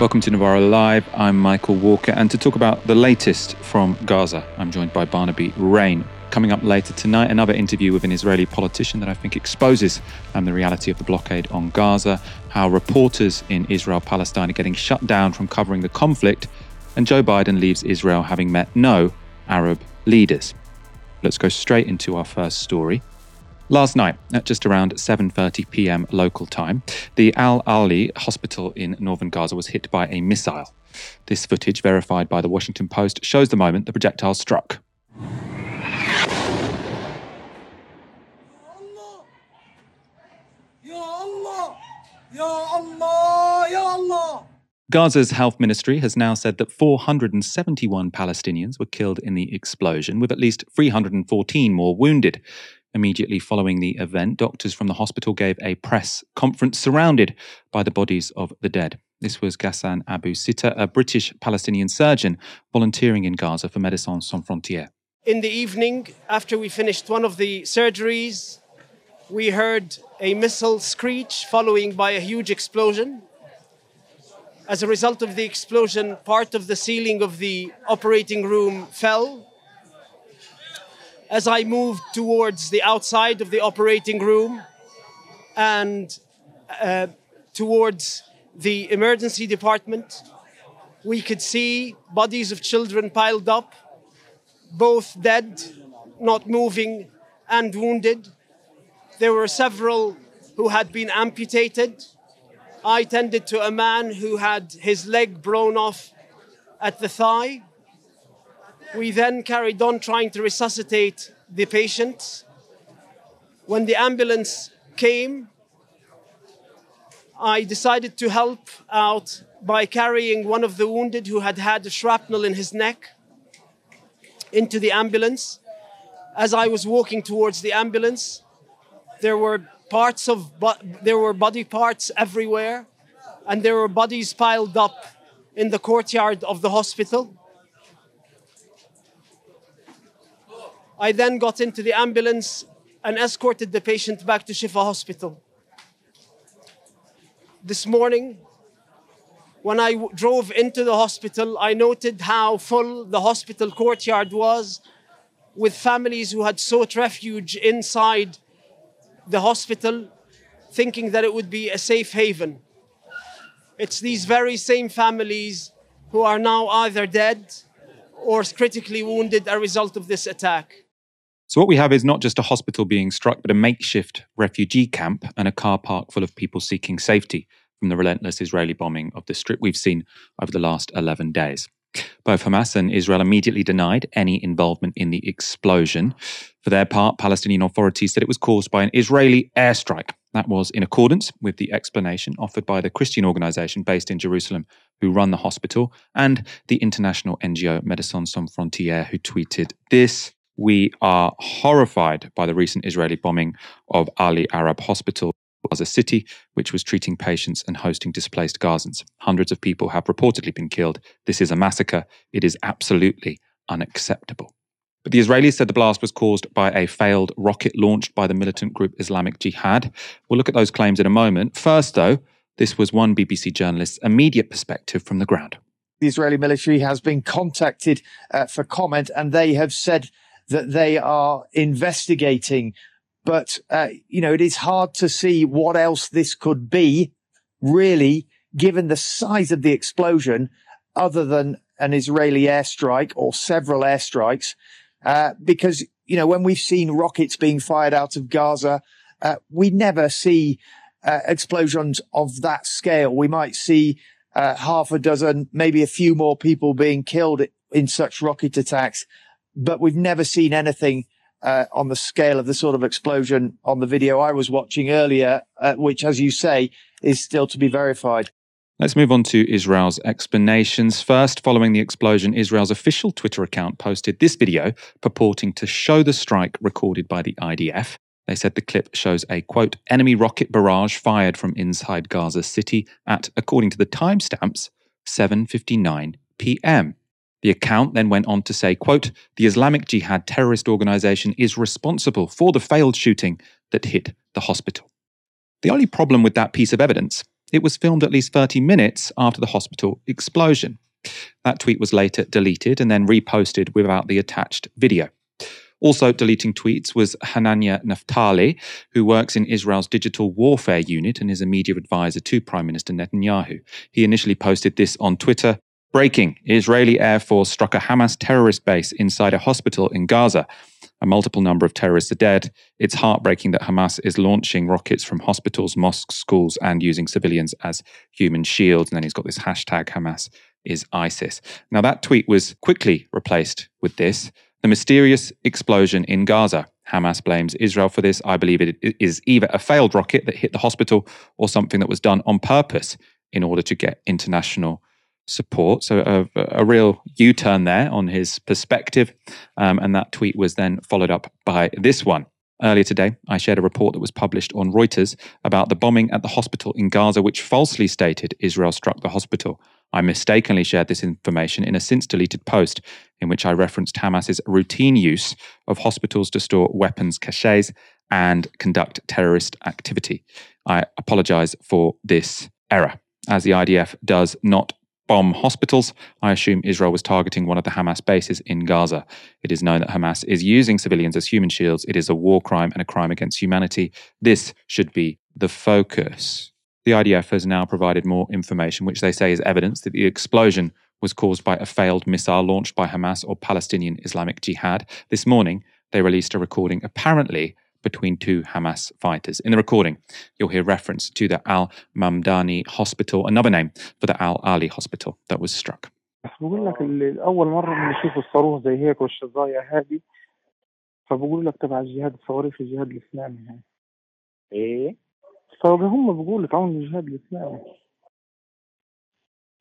Welcome to Novara Live. I'm Michael Walker, and to talk about the latest from Gaza, I'm joined by Barnaby Raine. Coming up later tonight, another interview with an Israeli politician that I think exposes um, the reality of the blockade on Gaza, how reporters in Israel Palestine are getting shut down from covering the conflict, and Joe Biden leaves Israel having met no Arab leaders. Let's go straight into our first story. Last night, at just around 7:30 p.m. local time, the Al Ahli hospital in northern Gaza was hit by a missile. This footage, verified by the Washington Post, shows the moment the projectile struck. Gaza's health ministry has now said that 471 Palestinians were killed in the explosion, with at least 314 more wounded. Immediately following the event, doctors from the hospital gave a press conference surrounded by the bodies of the dead. This was Ghassan Abu Sitta, a British Palestinian surgeon volunteering in Gaza for Médecins Sans Frontières. In the evening, after we finished one of the surgeries, we heard a missile screech following by a huge explosion. As a result of the explosion, part of the ceiling of the operating room fell as I moved towards the outside of the operating room and uh, towards the emergency department, we could see bodies of children piled up, both dead, not moving, and wounded. There were several who had been amputated. I tended to a man who had his leg blown off at the thigh. We then carried on trying to resuscitate the patient. When the ambulance came, I decided to help out by carrying one of the wounded who had had a shrapnel in his neck into the ambulance. As I was walking towards the ambulance, there were parts of there were body parts everywhere, and there were bodies piled up in the courtyard of the hospital. I then got into the ambulance and escorted the patient back to Shifa Hospital. This morning, when I w- drove into the hospital, I noted how full the hospital courtyard was with families who had sought refuge inside the hospital, thinking that it would be a safe haven. It's these very same families who are now either dead or critically wounded as a result of this attack. So, what we have is not just a hospital being struck, but a makeshift refugee camp and a car park full of people seeking safety from the relentless Israeli bombing of the strip we've seen over the last 11 days. Both Hamas and Israel immediately denied any involvement in the explosion. For their part, Palestinian authorities said it was caused by an Israeli airstrike. That was in accordance with the explanation offered by the Christian organization based in Jerusalem who run the hospital and the international NGO Médecins Sans Frontières who tweeted this we are horrified by the recent Israeli bombing of Ahli Arab Hospital, Gaza City, which was treating patients and hosting displaced Gazans. Hundreds of people have reportedly been killed. This is a massacre. It is absolutely unacceptable. But the Israelis said the blast was caused by a failed rocket launched by the militant group Islamic Jihad. We'll look at those claims in a moment. First, though, this was one BBC journalist's immediate perspective from the ground. The Israeli military has been contacted uh, for comment, and they have said that they are investigating. But, uh, you know, it is hard to see what else this could be, really, given the size of the explosion, other than an Israeli airstrike or several airstrikes. Uh, because, you know, when we've seen rockets being fired out of Gaza, uh, we never see uh, explosions of that scale. We might see uh, half a dozen, maybe a few more people being killed in such rocket attacks but we've never seen anything uh, on the scale of the sort of explosion on the video I was watching earlier, uh, which, as you say, is still to be verified. Let's move on to Israel's explanations. First, following the explosion, Israel's official Twitter account posted this video purporting to show the strike recorded by the IDF. They said the clip shows a quote, enemy rocket barrage fired from inside Gaza City at, according to the timestamps, 7.59 p.m. The account then went on to say, quote, the Islamic Jihad terrorist organization is responsible for the failed shooting that hit the hospital. The only problem with that piece of evidence it was filmed at least 30 minutes after the hospital explosion. That tweet was later deleted and then reposted without the attached video. Also deleting tweets was Hanania Naftali, who works in Israel's digital warfare unit and is a media advisor to Prime Minister Netanyahu. He initially posted this on Twitter. Breaking Israeli Air Force struck a Hamas terrorist base inside a hospital in Gaza. A multiple number of terrorists are dead. It's heartbreaking that Hamas is launching rockets from hospitals, mosques, schools, and using civilians as human shields. And then he's got this hashtag Hamas is ISIS. Now, that tweet was quickly replaced with this the mysterious explosion in Gaza. Hamas blames Israel for this. I believe it is either a failed rocket that hit the hospital or something that was done on purpose in order to get international support. So a, a real U-turn there on his perspective. Um, and that tweet was then followed up by this one. Earlier today, I shared a report that was published on Reuters about the bombing at the hospital in Gaza, which falsely stated Israel struck the hospital. I mistakenly shared this information in a since deleted post in which I referenced Hamas's routine use of hospitals to store weapons caches and conduct terrorist activity. I apologize for this error, as the IDF does not bomb hospitals. I assume Israel was targeting one of the Hamas bases in Gaza. It is known that Hamas is using civilians as human shields. It is a war crime and a crime against humanity. This should be the focus. The IDF has now provided more information, which they say is evidence that the explosion was caused by a failed missile launched by Hamas or Palestinian Islamic Jihad. This morning, they released a recording apparently between two Hamas fighters. In the recording, you'll hear reference to the Al Mamdani Hospital, another name for the Al Ahli Hospital that was struck. فبقول لك تبع الجهاد الصواريخ الجهاد الاسلامي هاي ايه فهم بقولوا تعاون الجهاد الاسلامي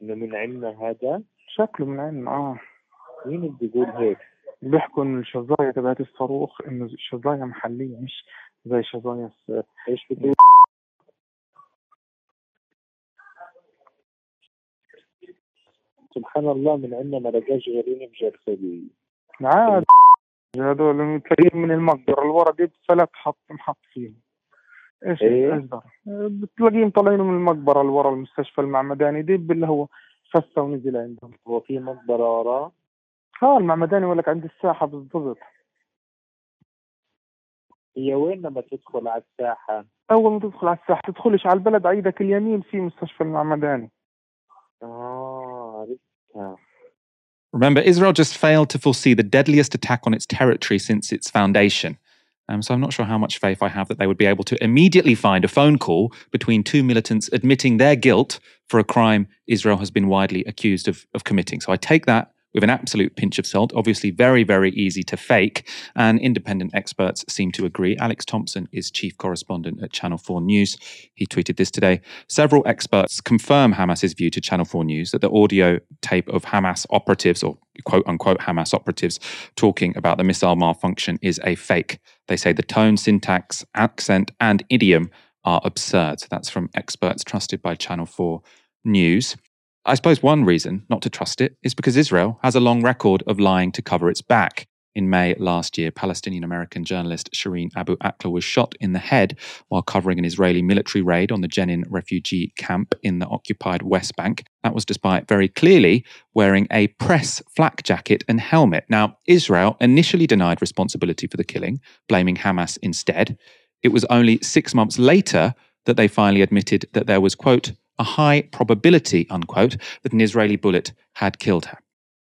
انه من عندنا هذا شكله من عندنا اه مين اللي بيقول هيك؟ بيحكوا إن الشظايا تبعت الصاروخ إنه الشظايا محلية مش زي شظايا إيش بتقول؟ سبحان الله من عندنا ما لقاش غيرين بجرثومية عاد. هذول تلاقيهم من المقبرة الورا دي فلت حط محط فيهم. إيش إيه؟ بتلاقيهم طالعين من المقبرة اللي ورا المستشفى المعمداني دي اللي هو فسة ونزل عندهم. هو في مقبرة وراه اه المعمداني يقول لك عند الساحة بالضبط هي وين لما تدخل على الساحة؟ أول ما تدخل على الساحة تدخلش على البلد على إيدك اليمين في مستشفى المعمداني اه عرفتها Remember, Israel just failed to foresee the deadliest attack on its territory since its foundation. Um, so I'm not sure how much faith I have that they would be able to immediately find a phone call between two militants admitting their guilt for a crime Israel has been widely accused of, of committing. So I take that with an absolute pinch of salt. Obviously, very, very easy to fake. And independent experts seem to agree. Alex Thomson is chief correspondent at Channel 4 News. He tweeted this today. Several experts confirm Hamas's view to Channel 4 News that the audio tape of Hamas operatives, or quote unquote Hamas operatives, talking about the missile malfunction is a fake. They say the tone, syntax, accent, and idiom are absurd. That's from experts trusted by Channel 4 News. I suppose one reason not to trust it is because Israel has a long record of lying to cover its back. In May last year, Palestinian American journalist Shireen Abu Akleh was shot in the head while covering an Israeli military raid on the Jenin refugee camp in the occupied West Bank. That was despite very clearly wearing a press flak jacket and helmet. Now, Israel initially denied responsibility for the killing, blaming Hamas instead. It was only six months later that they finally admitted that there was, quote, a high probability, unquote, that an Israeli bullet had killed her.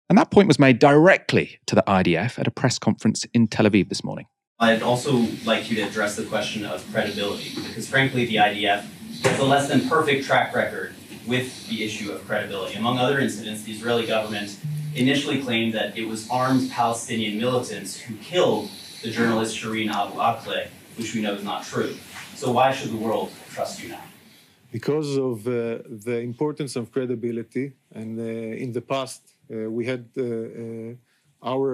And that point was made directly to the IDF at a press conference in Tel Aviv this morning. I'd also like you to address the question of credibility, because frankly, the IDF has a less than perfect track record with the issue of credibility. Among other incidents, the Israeli government initially claimed that it was armed Palestinian militants who killed the journalist Shireen Abu Akleh, which we know is not true. So why should the world trust you now? Because of uh, the importance of credibility. And uh, in the past, uh, we had uh, our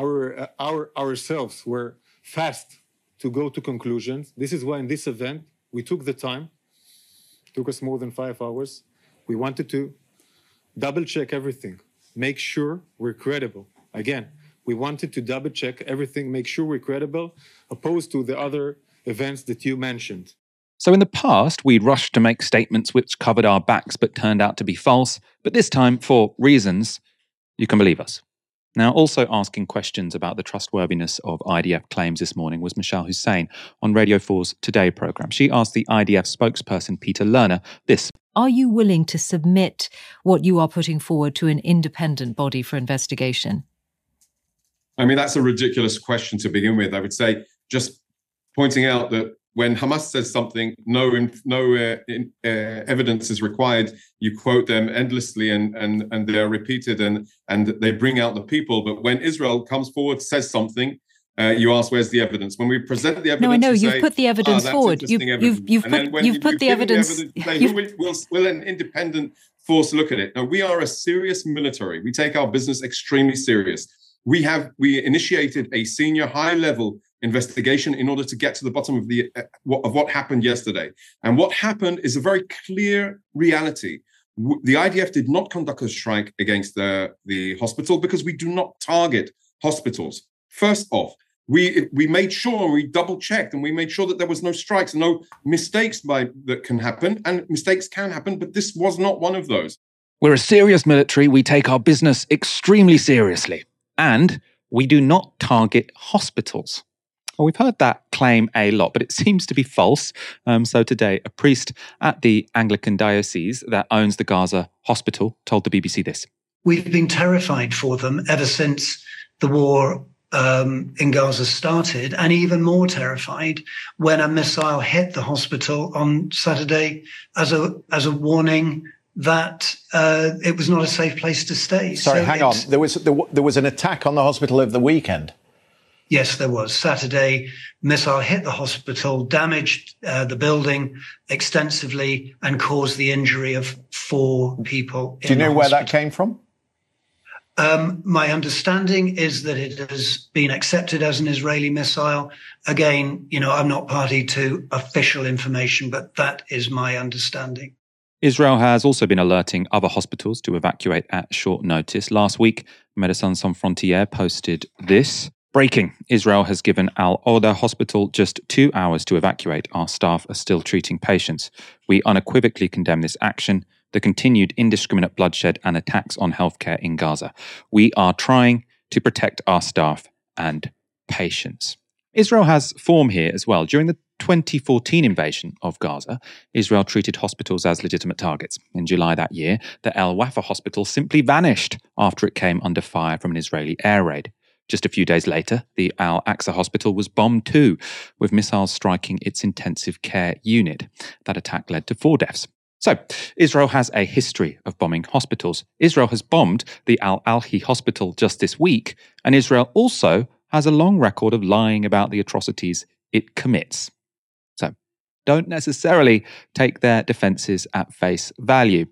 our our ourselves were fast to go to conclusions. This is why in this event we took the time. took us more than five hours. We wanted to double check everything, make sure we're credible. Again, we wanted to double check everything, make sure we're credible, opposed to the other events that you mentioned. So in the past, we'd rushed to make statements which covered our backs but turned out to be false. But this time, for reasons, you can believe us. Now, also asking questions about the trustworthiness of IDF claims this morning was Mishal Husain on Radio 4's Today programme. She asked the IDF spokesperson, Peter Lerner, this Are you willing to submit what you are putting forward to an independent body for investigation? I mean, that's a ridiculous question to begin with. I would say just pointing out that when Hamas says something, no no uh, in, uh, evidence is required. You quote them endlessly, and and and they are repeated, and and they bring out the people. But when Israel comes forward, says something, uh, you ask where's the evidence. When we present the evidence, no, I know you've say, put the evidence oh, forward. You've, you've, you've put, you've put the evidence. The evidence say, will, will, will an independent force look at it? Now we are a serious military. We take our business extremely serious. We have we initiated a senior high level investigation in order to get to the bottom of the uh, of what happened yesterday. And what happened is a very clear reality. The IDF did not conduct a strike against the, the hospital because we do not target hospitals. First off, we we made sure we double checked and we made sure that there was no strikes, no mistakes by that can happen, and mistakes can happen, but this was not one of those. We're a serious military. We take our business extremely seriously, and we do not target hospitals. Well, we've heard that claim a lot, but it seems to be false. Um, so today, a priest at the Anglican diocese that owns the Gaza hospital told the BBC this. We've been terrified for them ever since the war um, in Gaza started, and even more terrified when a missile hit the hospital on Saturday as a as a warning that uh, it was not a safe place to stay. Sorry, so hang on. There was there, there was an attack on the hospital over the weekend. Yes, there was. Saturday, missile hit the hospital, damaged uh, the building extensively, and caused the injury of four people. Do you know where that came from? Um, my understanding is that it has been accepted as an Israeli missile. Again, you know, I'm not party to official information, but that is my understanding. Israel has also been alerting other hospitals to evacuate at short notice. Last week, Médecins Sans Frontières posted this. Breaking Israel has given Al Awda Hospital just two hours to evacuate. Our staff are still treating patients. We unequivocally condemn this action, the continued indiscriminate bloodshed and attacks on healthcare in Gaza. We are trying to protect our staff and patients. Israel has form here as well. During the 2014 invasion of Gaza, Israel treated hospitals as legitimate targets. In July that year, the El Wafa hospital simply vanished after it came under fire from an Israeli air raid. Just a few days later, the Al Aqsa hospital was bombed too, with missiles striking its intensive care unit. That attack led to four deaths. So, Israel has a history of bombing hospitals. Israel has bombed the Al Ahli hospital just this week, and Israel also has a long record of lying about the atrocities it commits. So, don't necessarily take their defenses at face value.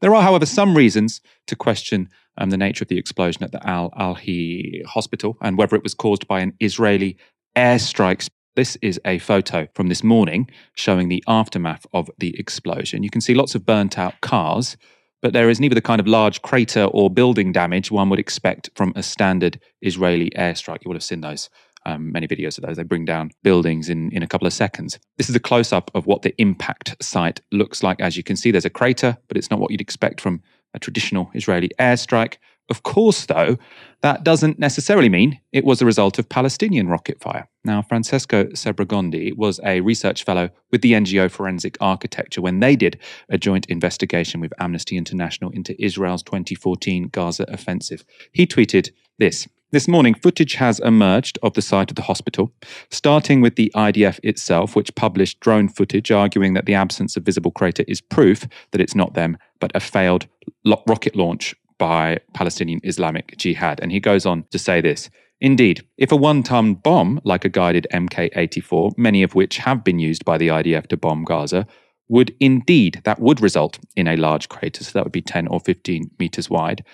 There are, however, some reasons to question um, the nature of the explosion at the Al Ahli hospital and whether it was caused by an Israeli airstrike. This is a photo from this morning showing the aftermath of the explosion. You can see lots of burnt out cars, but there is neither the kind of large crater or building damage one would expect from a standard Israeli airstrike. You will have seen those. Um, many videos of those. They bring down buildings in, in a couple of seconds. This is a close up of what the impact site looks like. As you can see, there's a crater, but it's not what you'd expect from a traditional Israeli airstrike. Of course, though, that doesn't necessarily mean it was a result of Palestinian rocket fire. Now, Francesco Sebregondi was a research fellow with the NGO Forensic Architecture when they did a joint investigation with Amnesty International into Israel's 2014 Gaza offensive. He tweeted this this morning, footage has emerged of the site of the hospital, starting with the IDF itself, which published drone footage arguing that the absence of visible crater is proof that it's not them, but a failed lo- rocket launch by Palestinian Islamic Jihad. And he goes on to say this. Indeed, if a one ton bomb, like a guided MK 84, many of which have been used by the IDF to bomb Gaza, would indeed, that would result in a large crater. So that would be 10 or 15 meters wide.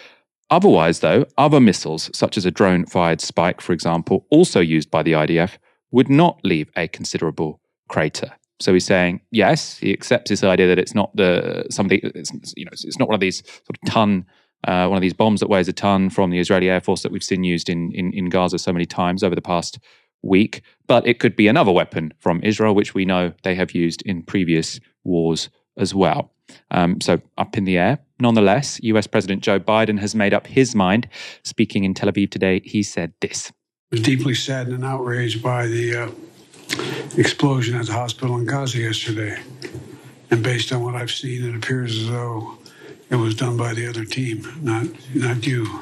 Otherwise, though, other missiles, such as a drone fired Spike, for example, also used by the IDF, would not leave a considerable crater. So he's saying, yes, he accepts this idea that it's not the something, it's, you know, it's not one of these sort of ton, uh, one of these bombs that weighs a ton from the Israeli Air Force that we've seen used in, in, in Gaza so many times over the past week, but it could be another weapon from Israel, which we know they have used in previous wars as well. Um, so up in the air. Nonetheless, US President Joe Biden has made up his mind. Speaking in Tel Aviv today, he said this. I was deeply saddened and outraged by the uh, explosion at the hospital in Gaza yesterday. And based on what I've seen, it appears as though it was done by the other team, not not you.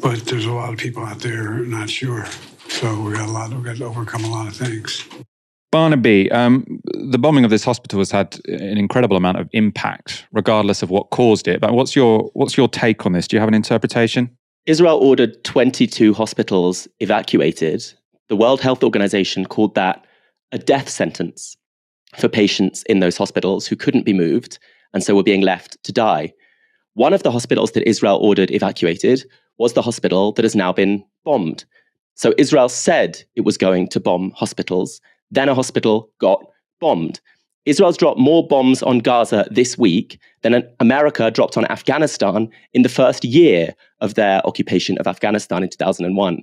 But there's a lot of people out there not sure. So we got a lot. We got to overcome a lot of things. Barnaby, um, the bombing of this hospital has had an incredible amount of impact, regardless of what caused it. But what's your what's your take on this? Do you have an interpretation? Israel ordered 22 hospitals evacuated. The World Health Organization called that a death sentence for patients in those hospitals who couldn't be moved and so were being left to die. One of the hospitals that Israel ordered evacuated was the hospital that has now been bombed. So Israel said it was going to bomb hospitals. Then a hospital got bombed. Israel's dropped more bombs on Gaza this week than America dropped on Afghanistan in the first year of their occupation of Afghanistan in 2001.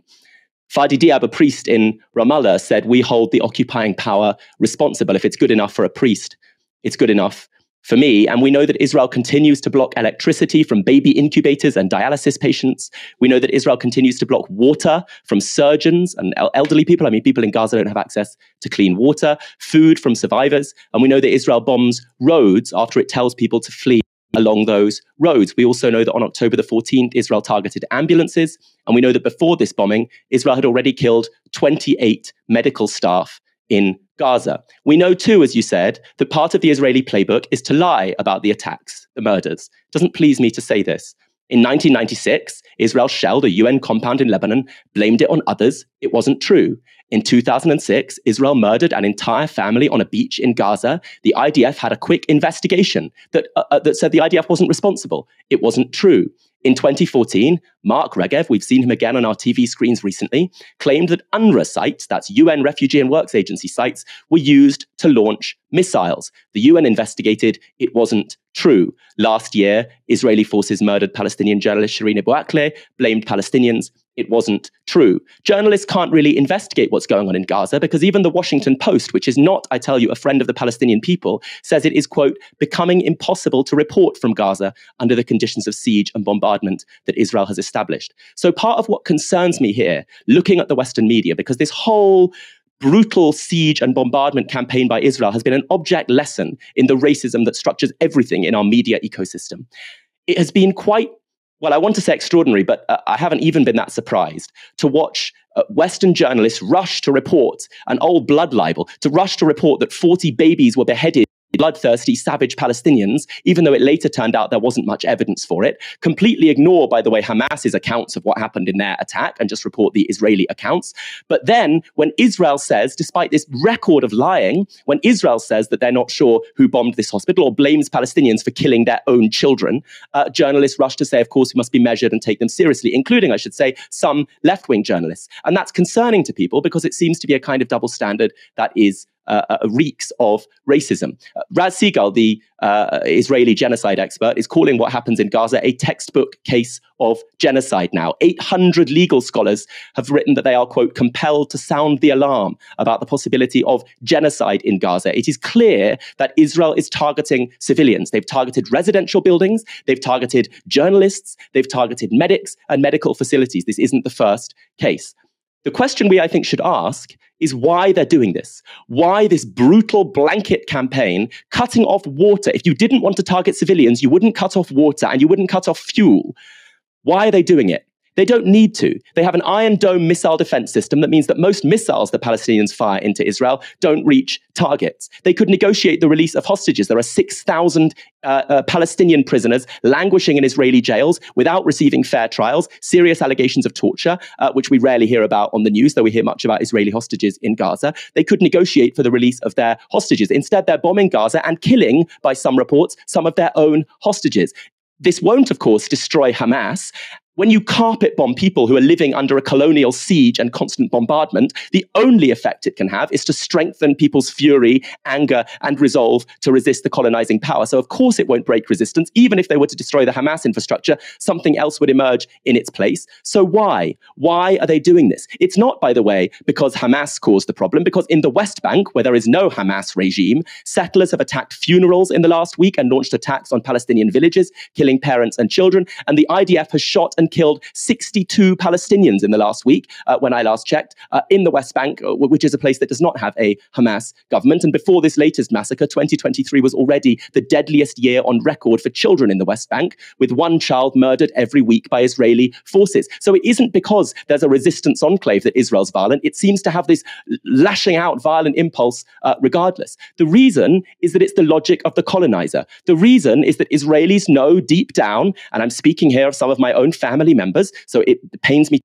Fadi Diab, a priest in Ramallah, said, We hold the occupying power responsible. If it's good enough for a priest, it's good enough for me. And we know that Israel continues to block electricity from baby incubators and dialysis patients. We know that Israel continues to block water from surgeons and elderly people. I mean, people in Gaza don't have access to clean water, food from survivors. And we know that Israel bombs roads after it tells people to flee along those roads. We also know that on October the 14th, Israel targeted ambulances. And we know that before this bombing, Israel had already killed 28 medical staff in Gaza. We know too, as you said, that part of the Israeli playbook is to lie about the attacks, the murders. It doesn't please me to say this. In 1996, Israel shelled a UN compound in Lebanon, blamed it on others. It wasn't true. In 2006, Israel murdered an entire family on a beach in Gaza. The IDF had a quick investigation that, uh, uh, that said the IDF wasn't responsible. It wasn't true. In 2014, Mark Regev, we've seen him again on our TV screens recently, claimed that UNRWA sites, that's UN Refugee and Works Agency sites, were used to launch missiles. The UN investigated, it wasn't true. Last year, Israeli forces murdered Palestinian journalist Shireen Abu blamed Palestinians it wasn't true. Journalists can't really investigate what's going on in Gaza because even the Washington Post, which is not, I tell you, a friend of the Palestinian people, says it is, quote, becoming impossible to report from Gaza under the conditions of siege and bombardment that Israel has established. So part of what concerns me here, looking at the Western media, because this whole brutal siege and bombardment campaign by Israel has been an object lesson in the racism that structures everything in our media ecosystem. It has been quite well, I want to say extraordinary, but uh, I haven't even been that surprised to watch uh, Western journalists rush to report an old blood libel, to rush to report that 40 babies were beheaded bloodthirsty, savage Palestinians, even though it later turned out there wasn't much evidence for it. Completely ignore, by the way, Hamas's accounts of what happened in their attack and just report the Israeli accounts. But then, when Israel says, despite this record of lying, when Israel says that they're not sure who bombed this hospital or blames Palestinians for killing their own children, uh, journalists rush to say, of course, we must be measured and take them seriously, including, I should say, some left wing journalists. And that's concerning to people because it seems to be a kind of double standard that is uh, uh, reeks of racism. Uh, Raz Segal, the uh, Israeli genocide expert, is calling what happens in Gaza a textbook case of genocide now. 800 legal scholars have written that they are, quote, compelled to sound the alarm about the possibility of genocide in Gaza. It is clear that Israel is targeting civilians. They've targeted residential buildings, they've targeted journalists, they've targeted medics and medical facilities. This isn't the first case. The question we, I think, should ask is why they're doing this. Why this brutal blanket campaign cutting off water? If you didn't want to target civilians, you wouldn't cut off water and you wouldn't cut off fuel. Why are they doing it? They don't need to. They have an Iron Dome missile defense system that means that most missiles the Palestinians fire into Israel don't reach targets. They could negotiate the release of hostages. There are 6,000 uh, uh, Palestinian prisoners languishing in Israeli jails without receiving fair trials, serious allegations of torture, uh, which we rarely hear about on the news, though we hear much about Israeli hostages in Gaza. They could negotiate for the release of their hostages. Instead, they're bombing Gaza and killing, by some reports, some of their own hostages. This won't, of course, destroy Hamas. When you carpet bomb people who are living under a colonial siege and constant bombardment, the only effect it can have is to strengthen people's fury, anger, and resolve to resist the colonizing power. So, of course, it won't break resistance. Even if they were to destroy the Hamas infrastructure, something else would emerge in its place. So, why? Why are they doing this? It's not, by the way, because Hamas caused the problem, because in the West Bank, where there is no Hamas regime, settlers have attacked funerals in the last week and launched attacks on Palestinian villages, killing parents and children. And the IDF has shot and killed 62 Palestinians in the last week, uh, when I last checked, uh, in the West Bank, uh, which is a place that does not have a Hamas government. And before this latest massacre, 2023 was already the deadliest year on record for children in the West Bank, with one child murdered every week by Israeli forces. So it isn't because there's a resistance enclave that Israel's violent. It seems to have this lashing out violent impulse uh, regardless. The reason is that it's the logic of the colonizer. The reason is that Israelis know deep down, and I'm speaking here of some of my own family members, so it pains me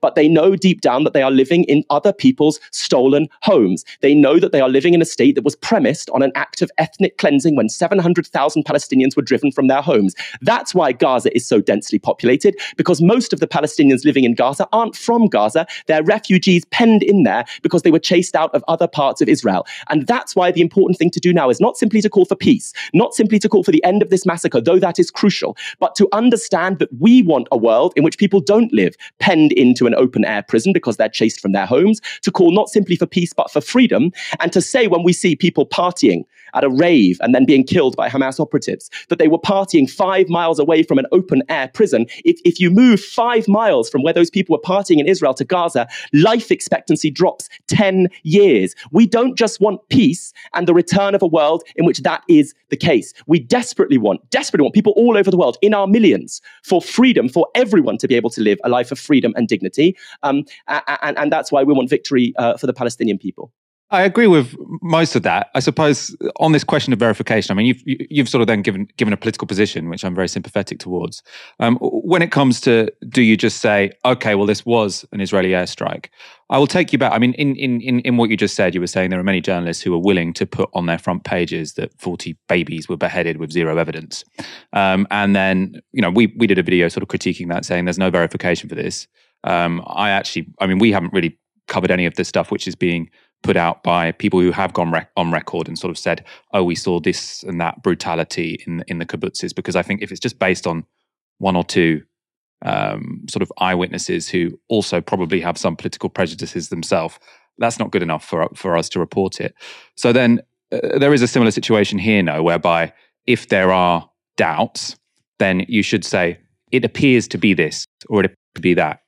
but they know deep down that they are living in other people's stolen homes. They know that they are living in a state that was premised on an act of ethnic cleansing when 700,000 Palestinians were driven from their homes. That's why Gaza is so densely populated, because most of the Palestinians living in Gaza aren't from Gaza. They're refugees penned in there because they were chased out of other parts of Israel. And that's why the important thing to do now is not simply to call for peace, not simply to call for the end of this massacre, though that is crucial, but to understand that we want a world in which people don't live penned in into an open air prison because they're chased from their homes, to call not simply for peace but for freedom, and to say when we see people partying at a rave and then being killed by Hamas operatives, that they were partying five miles away from an open air prison. If, if you move five miles from where those people were partying in Israel to Gaza, life expectancy drops 10 years. We don't just want peace and the return of a world in which that is the case. We desperately want, desperately want people all over the world, in our millions, for freedom, for everyone to be able to live a life of freedom and dignity. Um, and, and that's why we want victory uh, for the Palestinian people. I agree with most of that. I suppose on this question of verification, I mean, you've you've sort of then given given a political position, which I'm very sympathetic towards. Um, when it comes to, do you just say, okay, well, this was an Israeli airstrike? I will take you back. I mean, in in in in what you just said, you were saying there are many journalists who are willing to put on their front pages that 40 babies were beheaded with zero evidence, um, and then you know we we did a video sort of critiquing that, saying there's no verification for this. Um, I actually, I mean, we haven't really covered any of the stuff which is being put out by people who have gone rec- on record and sort of said, "Oh, we saw this and that brutality in in the kibbutzes." Because I think if it's just based on one or two um, sort of eyewitnesses who also probably have some political prejudices themselves, that's not good enough for for us to report it. So then uh, there is a similar situation here, no, whereby if there are doubts, then you should say it appears to be this or it appears to be that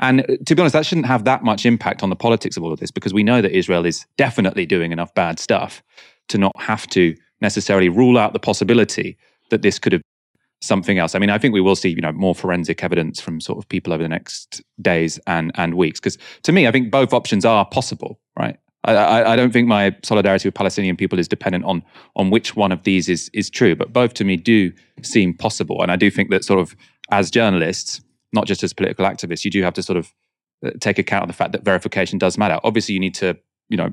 and uh, to be honest, that shouldn't have that much impact on the politics of all of this because we know that Israel is definitely doing enough bad stuff to not have to necessarily rule out the possibility that this could have something else. I mean, I think we will see, you know, more forensic evidence from sort of people over the next days and and weeks. Because to me, I think both options are possible, right? I, I, I, don't think my solidarity with Palestinian people is dependent on on which one of these is is true, but both to me do seem possible. And I do think that sort of as journalists, not just as political activists, you do have to sort of uh, take account of the fact that verification does matter. Obviously, you need to, you know,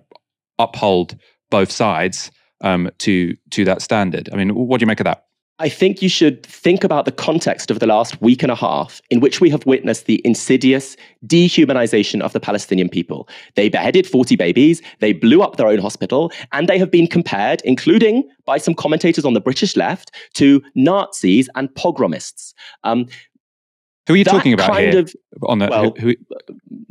uphold both sides um, to to that standard. I mean, what do you make of that? I think you should think about the context of the last week and a half in which we have witnessed the insidious dehumanization of the Palestinian people. They beheaded 40 babies, they blew up their own hospital, and they have been compared, including by some commentators on the British left, to Nazis and pogromists. Um, who are you talking about here? Of, on the, well, who, who,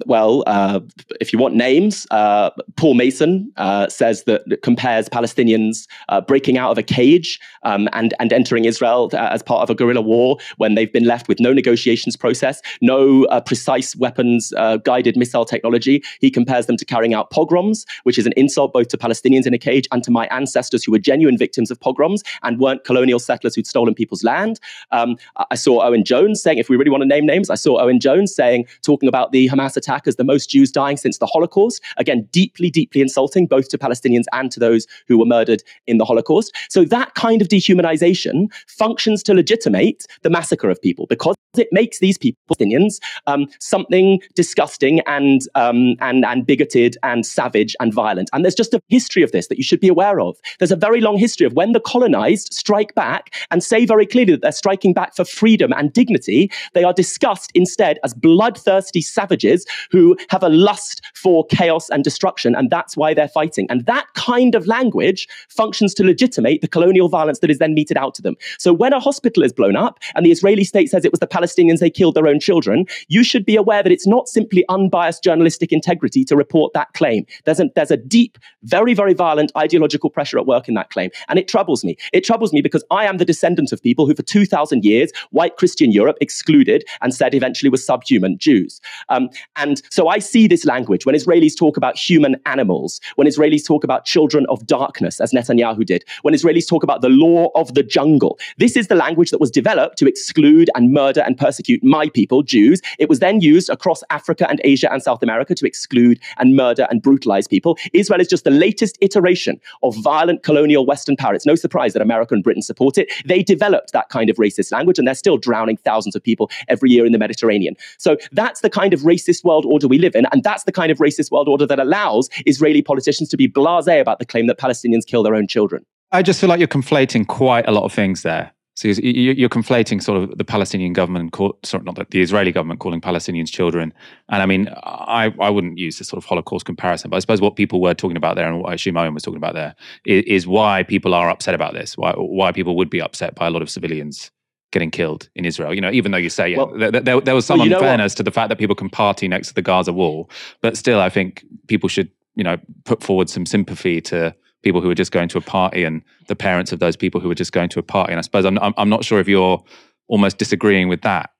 well uh, if you want names, uh, Paul Mason uh, says that, compares Palestinians uh, breaking out of a cage um, and and entering Israel uh, as part of a guerrilla war when they've been left with no negotiations process, no uh, precise weapons guided missile technology. He compares them to carrying out pogroms, which is an insult both to Palestinians in a cage and to my ancestors who were genuine victims of pogroms and weren't colonial settlers who'd stolen people's land. Um, I saw Owen Jones saying, if we really want to name names. I saw Owen Jones saying, talking about the Hamas attack as the most Jews dying since the Holocaust. Again, deeply, deeply insulting both to Palestinians and to those who were murdered in the Holocaust. So that kind of dehumanization functions to legitimate the massacre of people because it makes these people, Palestinians, um, something disgusting and, um, and, and bigoted and savage and violent. And there's just a history of this that you should be aware of. There's a very long history of when the colonized strike back and say very clearly that they're striking back for freedom and dignity, they are discussed instead as bloodthirsty savages who have a lust for chaos and destruction, and that's why they're fighting. And that kind of language functions to legitimate the colonial violence that is then meted out to them. So when a hospital is blown up and the Israeli state says it was the Palestinians, they killed their own children, you should be aware that it's not simply unbiased journalistic integrity to report that claim. There's a, there's a deep, very, very violent ideological pressure at work in that claim. And it troubles me. It troubles me because I am the descendant of people who, for 2,000 years, white Christian Europe excluded and said eventually was subhuman Jews. Um, and so I see this language when Israelis talk about human animals, when Israelis talk about children of darkness, as Netanyahu did, when Israelis talk about the law of the jungle. This is the language that was developed to exclude and murder and persecute my people, Jews. It was then used across Africa and Asia and South America to exclude and murder and brutalize people. Israel is just the latest iteration of violent colonial Western power. It's no surprise that America and Britain support it. They developed that kind of racist language, and they're still drowning thousands of people every year in the Mediterranean. So that's the kind of racist world order we live in, and that's the kind of racist world order that allows Israeli politicians to be blasé about the claim that Palestinians kill their own children. I just feel like you're conflating quite a lot of things there. So you're conflating sort of the Palestinian government, call, sorry, not the Israeli government calling Palestinians children. And I mean, I, I wouldn't use this sort of Holocaust comparison, but I suppose what people were talking about there and what I assume Owen was talking about there is, is why people are upset about this, why, why people would be upset by a lot of civilians getting killed in Israel. You know, even though you say yeah, well, there, there, there, was some well, unfairness to the fact that people can party next to the Gaza wall, but still, I think people should, you know, put forward some sympathy to people who are just going to a party and the parents of those people who are just going to a party. And I suppose I'm, I'm, I'm not sure if you're almost disagreeing with that.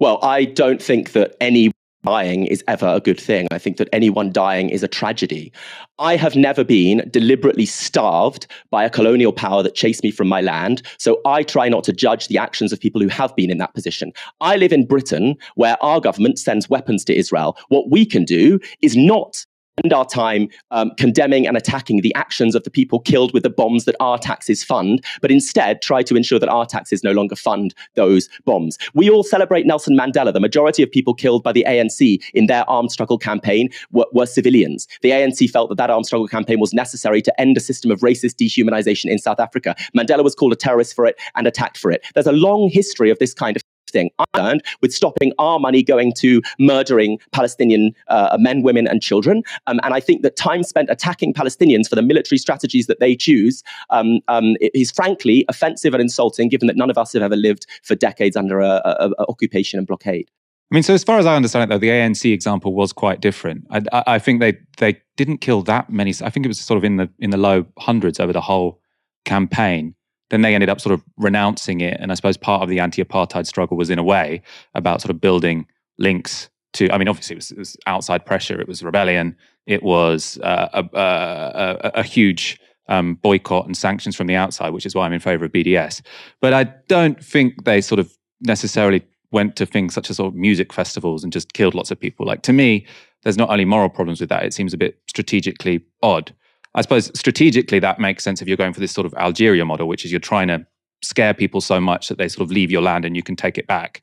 Well, I don't think that any dying is ever a good thing. I think that anyone dying is a tragedy. I have never been deliberately starved by a colonial power that chased me from my land. So I try not to judge the actions of people who have been in that position. I live in Britain where our government sends weapons to Israel. What we can do is not spend our time um, condemning and attacking the actions of the people killed with the bombs that our taxes fund, but instead try to ensure that our taxes no longer fund those bombs. We all celebrate Nelson Mandela. The majority of people killed by the ANC in their armed struggle campaign were, were civilians. The ANC felt that that armed struggle campaign was necessary to end a system of racist dehumanization in South Africa. Mandela was called a terrorist for it and attacked for it. There's a long history of this kind of thing. I learned with stopping our money going to murdering Palestinian uh, men, women, and children. Um, and I think that time spent attacking Palestinians for the military strategies that they choose um, um, is frankly offensive and insulting, given that none of us have ever lived for decades under a, a, a occupation and blockade. I mean, so as far as I understand it, though, the ANC example was quite different. I, I, I, think they they didn't kill that many. I think it was sort of in the in the low hundreds over the whole campaign then they ended up sort of renouncing it. And I suppose part of the anti-apartheid struggle was in a way about sort of building links to. I mean, obviously it was, it was outside pressure. It was rebellion. It was uh, a, a, a, huge um, boycott and sanctions from the outside, which is why I'm in favour of BDS. But I don't think they sort of necessarily went to things such as sort of music festivals and just killed lots of people. Like to me, there's not only moral problems with that; it seems a bit strategically odd. I suppose strategically that makes sense if you're going for this sort of Algeria model, which is you're trying to scare people so much that they sort of leave your land and you can take it back.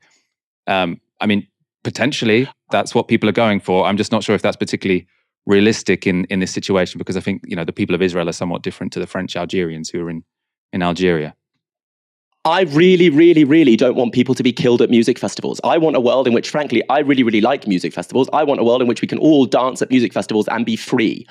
Um, I mean, potentially that's what people are going for. I'm just not sure if that's particularly realistic in in this situation because I think you know the people of Israel are somewhat different to the French Algerians who are in in Algeria. I really, really, really don't want people to be killed at music festivals. I want a world in which, frankly, I really, really like music festivals. I want a world in which we can all dance at music festivals and be free.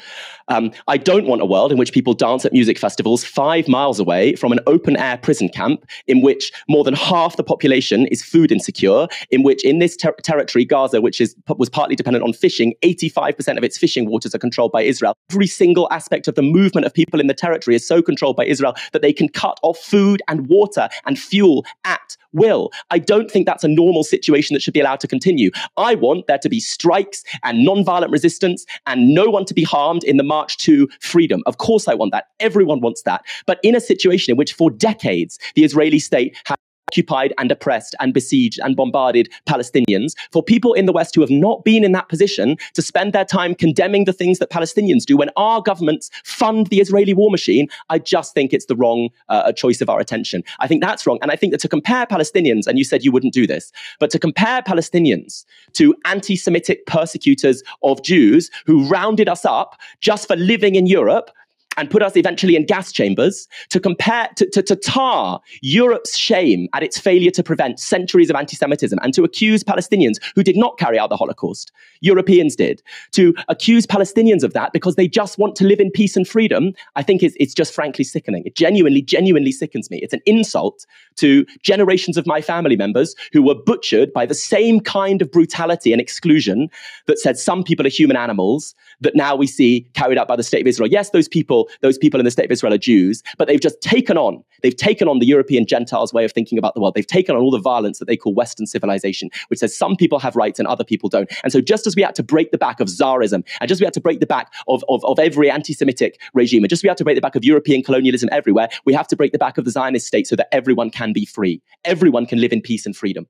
Um, I don't want a world in which people dance at music festivals five miles away from an open air prison camp in which more than half the population is food insecure, in which in this ter- territory, Gaza, which is, was partly dependent on fishing, 85% of its fishing waters are controlled by Israel. Every single aspect of the movement of people in the territory is so controlled by Israel that they can cut off food and water and fuel at will. I don't think that's a normal situation that should be allowed to continue. I want there to be strikes and non-violent resistance and no one to be harmed in the march to freedom. Of course, I want that. Everyone wants that. But in a situation in which for decades the Israeli state has occupied and oppressed and besieged and bombarded Palestinians, for people in the West who have not been in that position to spend their time condemning the things that Palestinians do when our governments fund the Israeli war machine, I just think it's the wrong uh, choice of our attention. I think that's wrong. And I think that to compare Palestinians, and you said you wouldn't do this, but to compare Palestinians to anti Semitic persecutors of Jews who rounded us up just for living in Europe and put us eventually in gas chambers to compare to, to, to, tar Europe's shame at its failure to prevent centuries of anti-Semitism and to accuse Palestinians who did not carry out the Holocaust. Europeans did. To accuse Palestinians of that because they just want to live in peace and freedom, I think it's, it's just frankly sickening. It genuinely, genuinely sickens me. It's an insult to generations of my family members who were butchered by the same kind of brutality and exclusion that said some people are human animals that now we see carried out by the state of Israel. Yes, those people, those people in the state of Israel are Jews, but they've just taken on, they've taken on the European Gentiles way of thinking about the world. They've taken on all the violence that they call Western civilization, which says some people have rights and other people don't. And so just as we had to break the back of Tsarism, and just as we had to break the back of, of, of every anti-Semitic regime, and just as we had to break the back of European colonialism everywhere, we have to break the back of the Zionist state so that everyone can be free. Everyone can live in peace and freedom.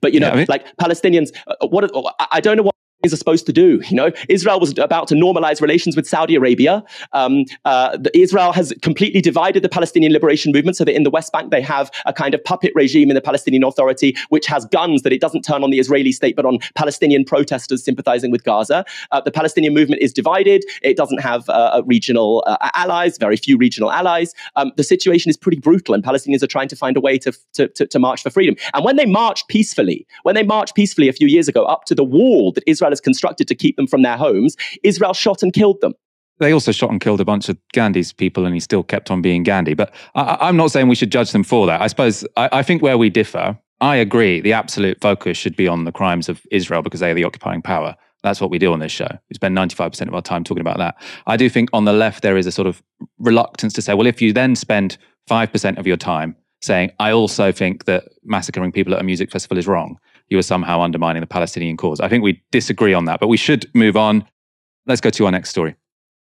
But you know, yeah, I mean, like Palestinians, uh, what I don't know what is supposed to do. You know, Israel was about to normalize relations with Saudi Arabia. Um, uh, the, Israel has completely divided the Palestinian liberation movement so that in the West Bank they have a kind of puppet regime in the Palestinian Authority, which has guns that it doesn't turn on the Israeli state but on Palestinian protesters sympathizing with Gaza. Uh, the Palestinian movement is divided. It doesn't have uh, regional uh, allies, very few regional allies. Um, the situation is pretty brutal, and Palestinians are trying to find a way to, to, to, to march for freedom. And when they marched peacefully, when they marched peacefully a few years ago up to the wall that Israel has constructed to keep them from their homes, Israel shot and killed them. They also shot and killed a bunch of Gandhi's people, and he still kept on being Gandhi. But I, am not saying we should judge them for that. I suppose I, I think where we differ, I agree, the absolute focus should be on the crimes of Israel because they are the occupying power. That's what we do on this show. We spend 95% of our time talking about that. I do think on the left, there is a sort of reluctance to say, well, if you then spend 5% of your time saying, I also think that massacring people at a music festival is wrong, you were somehow undermining the Palestinian cause. I think we disagree on that, but we should move on. Let's go to our next story.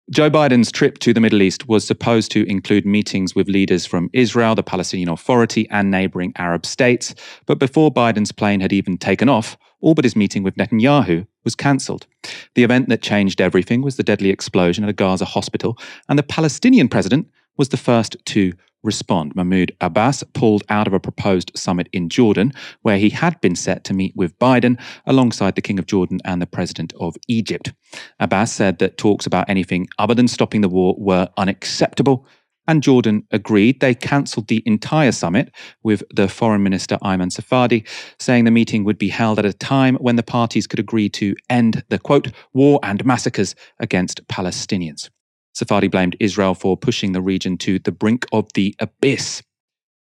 Joe Biden's trip to the Middle East was supposed to include meetings with leaders from Israel, the Palestinian Authority, and neighboring Arab states. But before Biden's plane had even taken off, all but his meeting with Netanyahu was cancelled. The event that changed everything was the deadly explosion at a Gaza hospital, and the Palestinian president was the first to respond. Mahmoud Abbas pulled out of a proposed summit in Jordan, where he had been set to meet with Biden alongside the King of Jordan and the President of Egypt. Abbas said that talks about anything other than stopping the war were unacceptable. And Jordan agreed. They cancelled the entire summit with the Foreign Minister Ayman Safadi, saying the meeting would be held at a time when the parties could agree to end the quote, war and massacres against Palestinians. Safadi blamed Israel for pushing the region to the brink of the abyss.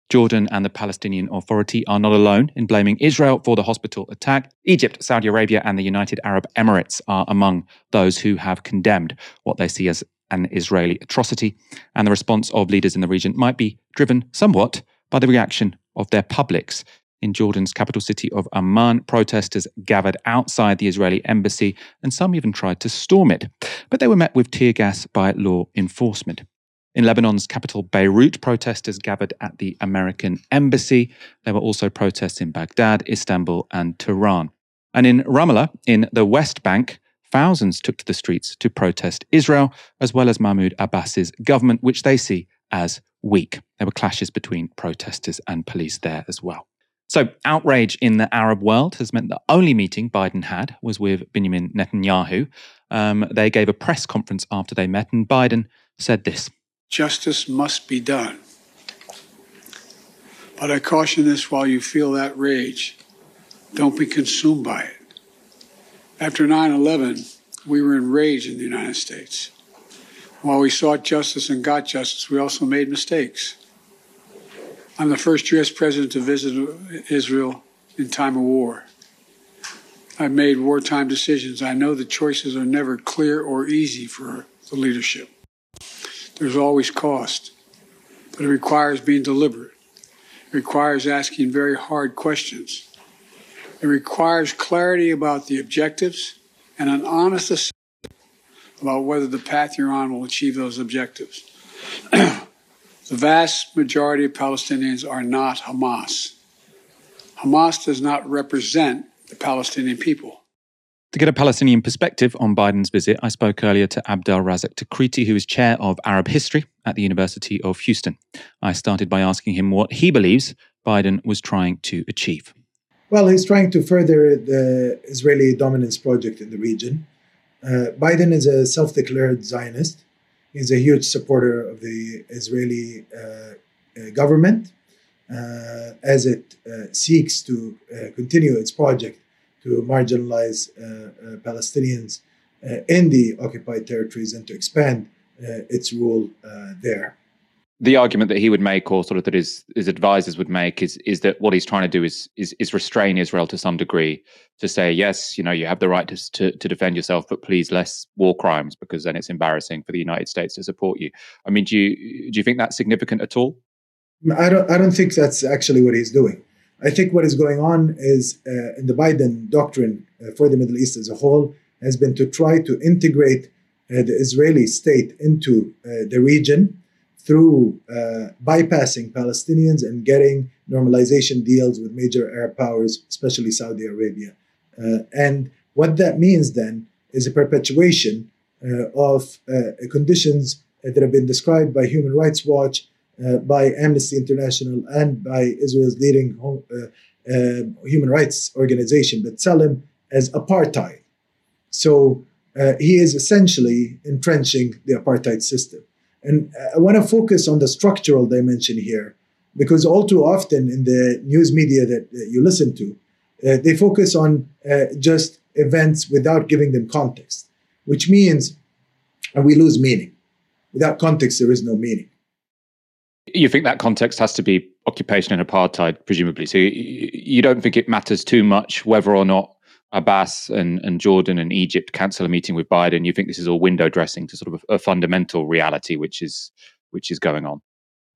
Jordan and the Palestinian Authority are not alone in blaming Israel for the hospital attack. Egypt, Saudi Arabia, and the United Arab Emirates are among those who have condemned what they see as an Israeli atrocity. And the response of leaders in the region might be driven somewhat by the reaction of their publics. In Jordan's capital city of Amman, protesters gathered outside the Israeli embassy and some even tried to storm it, but they were met with tear gas by law enforcement. In Lebanon's capital, Beirut, protesters gathered at the American embassy. There were also protests in Baghdad, Istanbul, and Tehran. And in Ramallah, in the West Bank, thousands took to the streets to protest Israel, as well as Mahmoud Abbas's government, which they see as weak. There were clashes between protesters and police there as well. So, outrage in the Arab world has meant the only meeting Biden had was with Benjamin Netanyahu. Um, they gave a press conference after they met, and Biden said this Justice must be done. But I caution this while you feel that rage, don't be consumed by it. After 9 11, we were enraged in the United States. While we sought justice and got justice, we also made mistakes. I'm the first U.S. president to visit Israel in time of war. I've made wartime decisions. I know the choices are never clear or easy for the leadership. There's always cost, but it requires being deliberate. It requires asking very hard questions. It requires clarity about the objectives and an honest assessment about whether the path you're on will achieve those objectives. The vast majority of Palestinians are not Hamas. Hamas does not represent the Palestinian people. To get a Palestinian perspective on Biden's visit, I spoke earlier to Abdel Razak Takriti, who is chair of Arab history at the University of Houston. I started by asking him what he believes Biden was trying to achieve. Well, he's trying to further the Israeli dominance project in the region. Uh, Biden is a self declared Zionist. He's a huge supporter of the Israeli uh, government uh, as it uh, seeks to uh, continue its project to marginalize Palestinians in the occupied territories and to expand its rule there the argument that he would make, or sort of that his his advisors would make, is is that what he's trying to do is is, is restrain Israel to some degree to say yes, you know, you have the right to, to, to defend yourself, but please less war crimes because then it's embarrassing for the United States to support you. I mean, do you do you think that's significant at all? I don't. I don't think that's actually what he's doing. I think what is going on is uh, in the Biden doctrine uh, for the Middle East as a whole has been to try to integrate uh, the Israeli state into uh, the region through uh, bypassing Palestinians and getting normalization deals with major Arab powers, especially Saudi Arabia. Uh, and what that means then is a perpetuation of conditions that have been described by Human Rights Watch uh, by Amnesty International and by Israel's leading uh, uh, human rights organization, B'Tselem, as apartheid. So he is essentially entrenching the apartheid system. And I want to focus on the structural dimension here, because all too often in the news media that, you listen to, uh, they focus on uh, just events without giving them context, which means we lose meaning. Without context, there is no meaning. You think that context has to be occupation and apartheid, presumably. So you don't think it matters too much whether or not Abbas and, and Jordan and Egypt cancel a meeting with Biden. You think this is all window dressing to sort of a, a fundamental reality which is which is going on.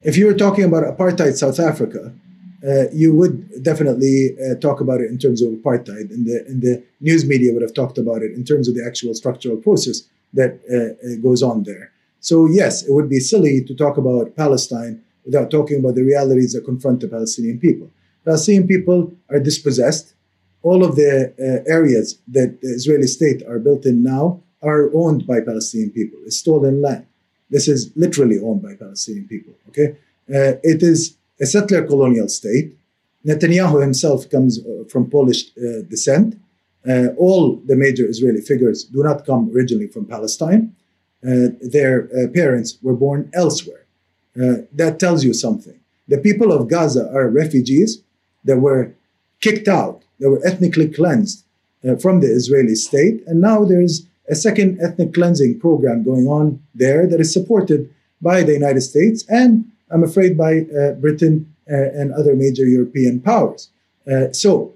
If you were talking about apartheid South Africa, uh, you would definitely uh, talk about it in terms of apartheid, and the and the news media would have talked about it in terms of the actual structural process that uh, uh goes on there. So, yes, it would be silly to talk about Palestine without talking about the realities that confront the Palestinian people. Palestinian people are dispossessed. All of the uh, areas that the Israeli state are built in now are owned by Palestinian people. It's stolen land. This is literally owned by Palestinian people. Okay, uh, it is a settler colonial state. Netanyahu himself comes uh, from Polish uh, descent. Uh, all the major Israeli figures do not come originally from Palestine. Uh, their parents were born elsewhere. That tells you something. The people of Gaza are refugees that were kicked out, that were ethnically cleansed from the Israeli state, and now there's a second ethnic cleansing program going on there that is supported by the United States and I'm afraid by uh, Britain uh, and other major European powers. Uh, so,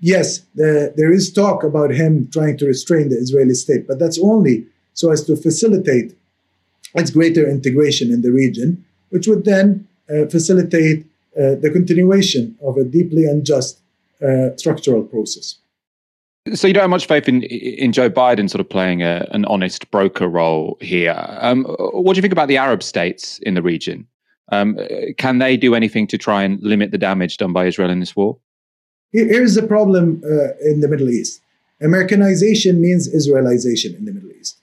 yes, the, there is talk about him trying to restrain the Israeli state, but that's only so as to facilitate its greater integration in the region, which would then uh, facilitate uh, the continuation of a deeply unjust uh, structural process. So you don't have much faith in in Joe Biden sort of playing a, an honest broker role here. Um, what do you think about the Arab states in the region? Um, can they do anything to try and limit the damage done by Israel in this war? Here's the problem uh, in the Middle East: Americanization means Israelization in the Middle East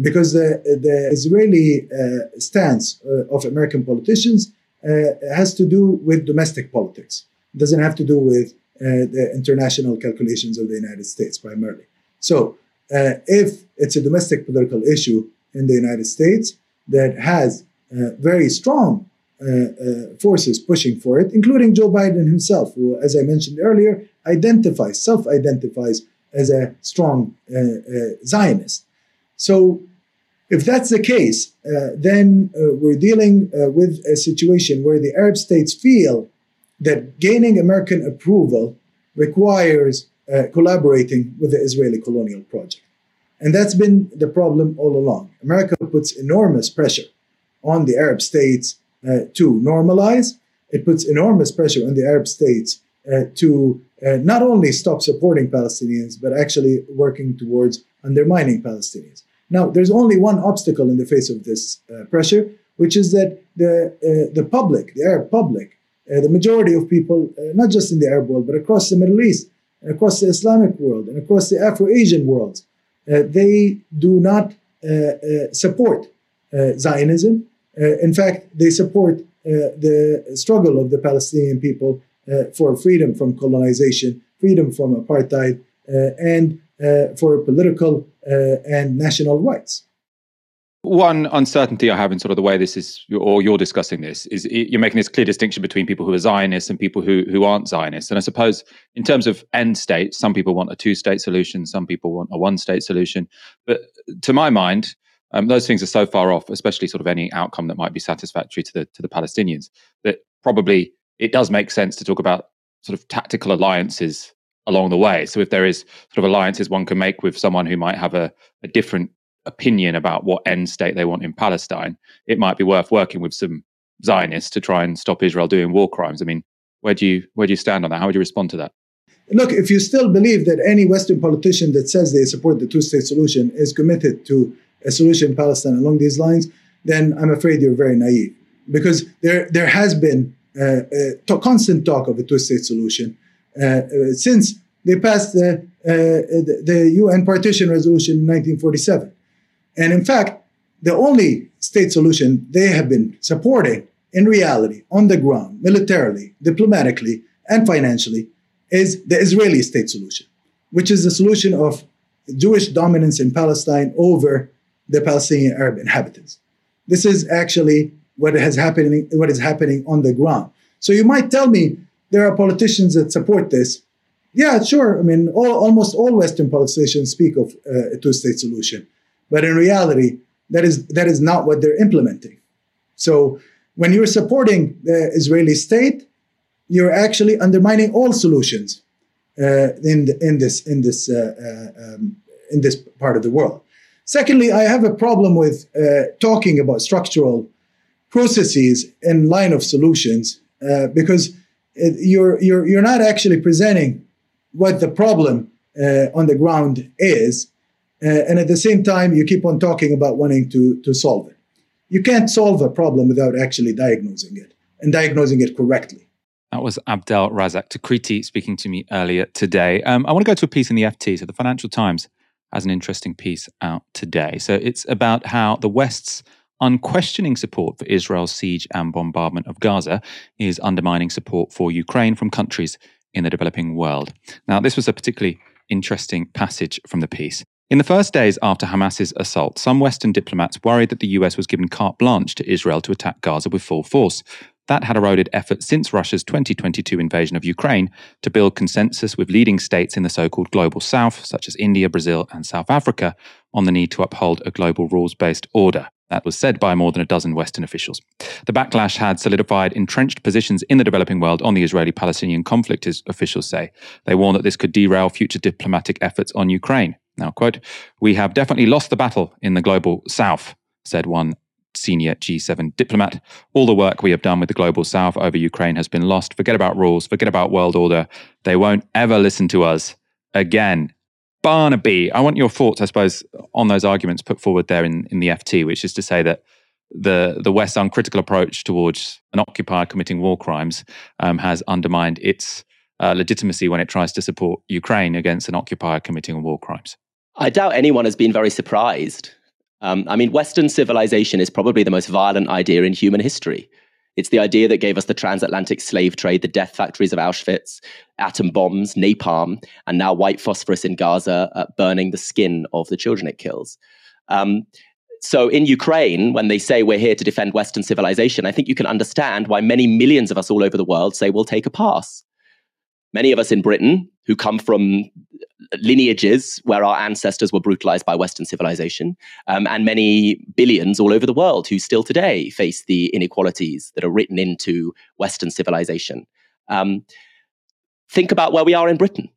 because the, the Israeli uh, stance uh, of American politicians uh, has to do with domestic politics. It doesn't have to do with the international calculations of the United States primarily. So, uh, if it's a domestic political issue in the United States that has uh, very strong forces pushing for it, including Joe Biden himself, who, as I mentioned earlier, identifies, self identifies as a strong Zionist. So, if that's the case, uh, then uh, we're dealing uh, with a situation where the Arab states feel that gaining American approval requires uh, collaborating with the Israeli colonial project. And that's been the problem all along. America puts enormous pressure on the Arab states uh, to normalize, it puts enormous pressure on the Arab states uh, to not only stop supporting Palestinians, but actually working towards undermining Palestinians. Now, there's only one obstacle in the face of this uh, pressure, which is that the, uh, the public, the Arab public, uh, the majority of people, uh, not just in the Arab world, but across the Middle East, and across the Islamic world, and across the Afro Asian world, uh, they do not uh, support Zionism. in fact, they support the struggle of the Palestinian people for freedom from colonization, freedom from apartheid, and for political uh, and national rights. One uncertainty I have in sort of the way this is, or you're discussing this, is you're making this clear distinction between people who are Zionists and people who who aren't Zionists. And I suppose in terms of end state, some people want a two state solution, some people want a one state solution. But to my mind, um, those things are so far off, especially sort of any outcome that might be satisfactory to the to the Palestinians, that probably it does make sense to talk about sort of tactical alliances along the way. So if there is sort of alliances one can make with someone who might have a, a different opinion about what end state they want in Palestine, it might be worth working with some Zionists to try and stop Israel doing war crimes. I mean, where do you where do you stand on that? How would you respond to that? Look, if you still believe that any Western politician that says they support the two-state solution is committed to a solution in Palestine along these lines, then I'm afraid you're very naive. Because there there has been uh, a constant talk of a two-state solution uh, uh, since they passed the, uh, the UN partition resolution in 1947. And in fact, the only state solution they have been supporting in reality, on the ground, militarily, diplomatically, and financially, is the Israeli state solution, which is the solution of Jewish dominance in Palestine over the Palestinian Arab inhabitants. This is actually what has happening, what is happening on the ground. So you might tell me there are politicians that support this. Yeah, sure. I mean, all, almost all Western politicians speak of uh, a two-state solution. But in reality, that is that is not what they're implementing. So when you're supporting the Israeli state, you're actually undermining all solutions uh, in the, in this in this uh, uh, um, in this part of the world. Secondly, I have a problem with uh, talking about structural processes in line of solutions uh, because it, you're you're you're not actually presenting what the problem uh, on the ground is and at the same time, you keep on talking about wanting to, to solve it. You can't solve a problem without actually diagnosing it and diagnosing it correctly. That was Abdel Razak Takriti speaking to me earlier today. Um, I want to go to a piece in the FT. So, the Financial Times has an interesting piece out today. So, it's about how the West's unquestioning support for Israel's siege and bombardment of Gaza is undermining support for Ukraine from countries in the developing world. Now, this was a particularly interesting passage from the piece. In the first days after Hamas's assault, some Western diplomats worried that the US was given carte blanche to Israel to attack Gaza with full force. That had eroded efforts since Russia's 2022 invasion of Ukraine to build consensus with leading states in the so called global south, such as India, Brazil, and South Africa, on the need to uphold a global rules based order. That was said by more than a dozen Western officials. The backlash had solidified entrenched positions in the developing world on the Israeli Palestinian conflict, as officials say. They warn that this could derail future diplomatic efforts on Ukraine. Now, quote, we have definitely lost the battle in the global south, said one senior G7 diplomat. All the work we have done with the global south over Ukraine has been lost. Forget about rules, forget about world order. They won't ever listen to us again. Barnaby, I want your thoughts, I suppose, on those arguments put forward there in, in the FT, which is to say that the the West's uncritical approach towards an occupier committing war crimes um, has undermined its uh, legitimacy when it tries to support Ukraine against an occupier committing war crimes. I doubt anyone has been very surprised. Um, I mean, Western civilization is probably the most violent idea in human history. It's the idea that gave us the transatlantic slave trade, the death factories of Auschwitz, atom bombs, napalm, and now white phosphorus in Gaza uh, burning the skin of the children it kills. Um, so in Ukraine, when they say we're here to defend Western civilization, I think you can understand why many millions of us all over the world say we'll take a pass. Many of us in Britain who come from lineages where our ancestors were brutalized by Western civilization, um, and many billions all over the world who still today face the inequalities that are written into Western civilization. Um, think about where we are in Britain.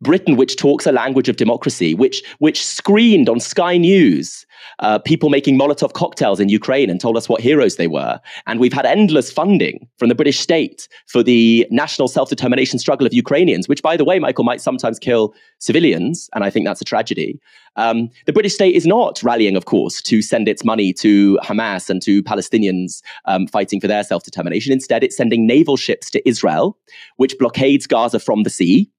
Britain, which talks a language of democracy, which which screened on Sky News uh, people making Molotov cocktails in Ukraine and told us what heroes they were, and we've had endless funding from the British state for the national self determination struggle of Ukrainians, which, by the way, Michael might sometimes kill civilians, and I think that's a tragedy. Um, the British state is not rallying, of course, to send its money to Hamas and to Palestinians um, fighting for their self determination. Instead, it's sending naval ships to Israel, which blockades Gaza from the sea.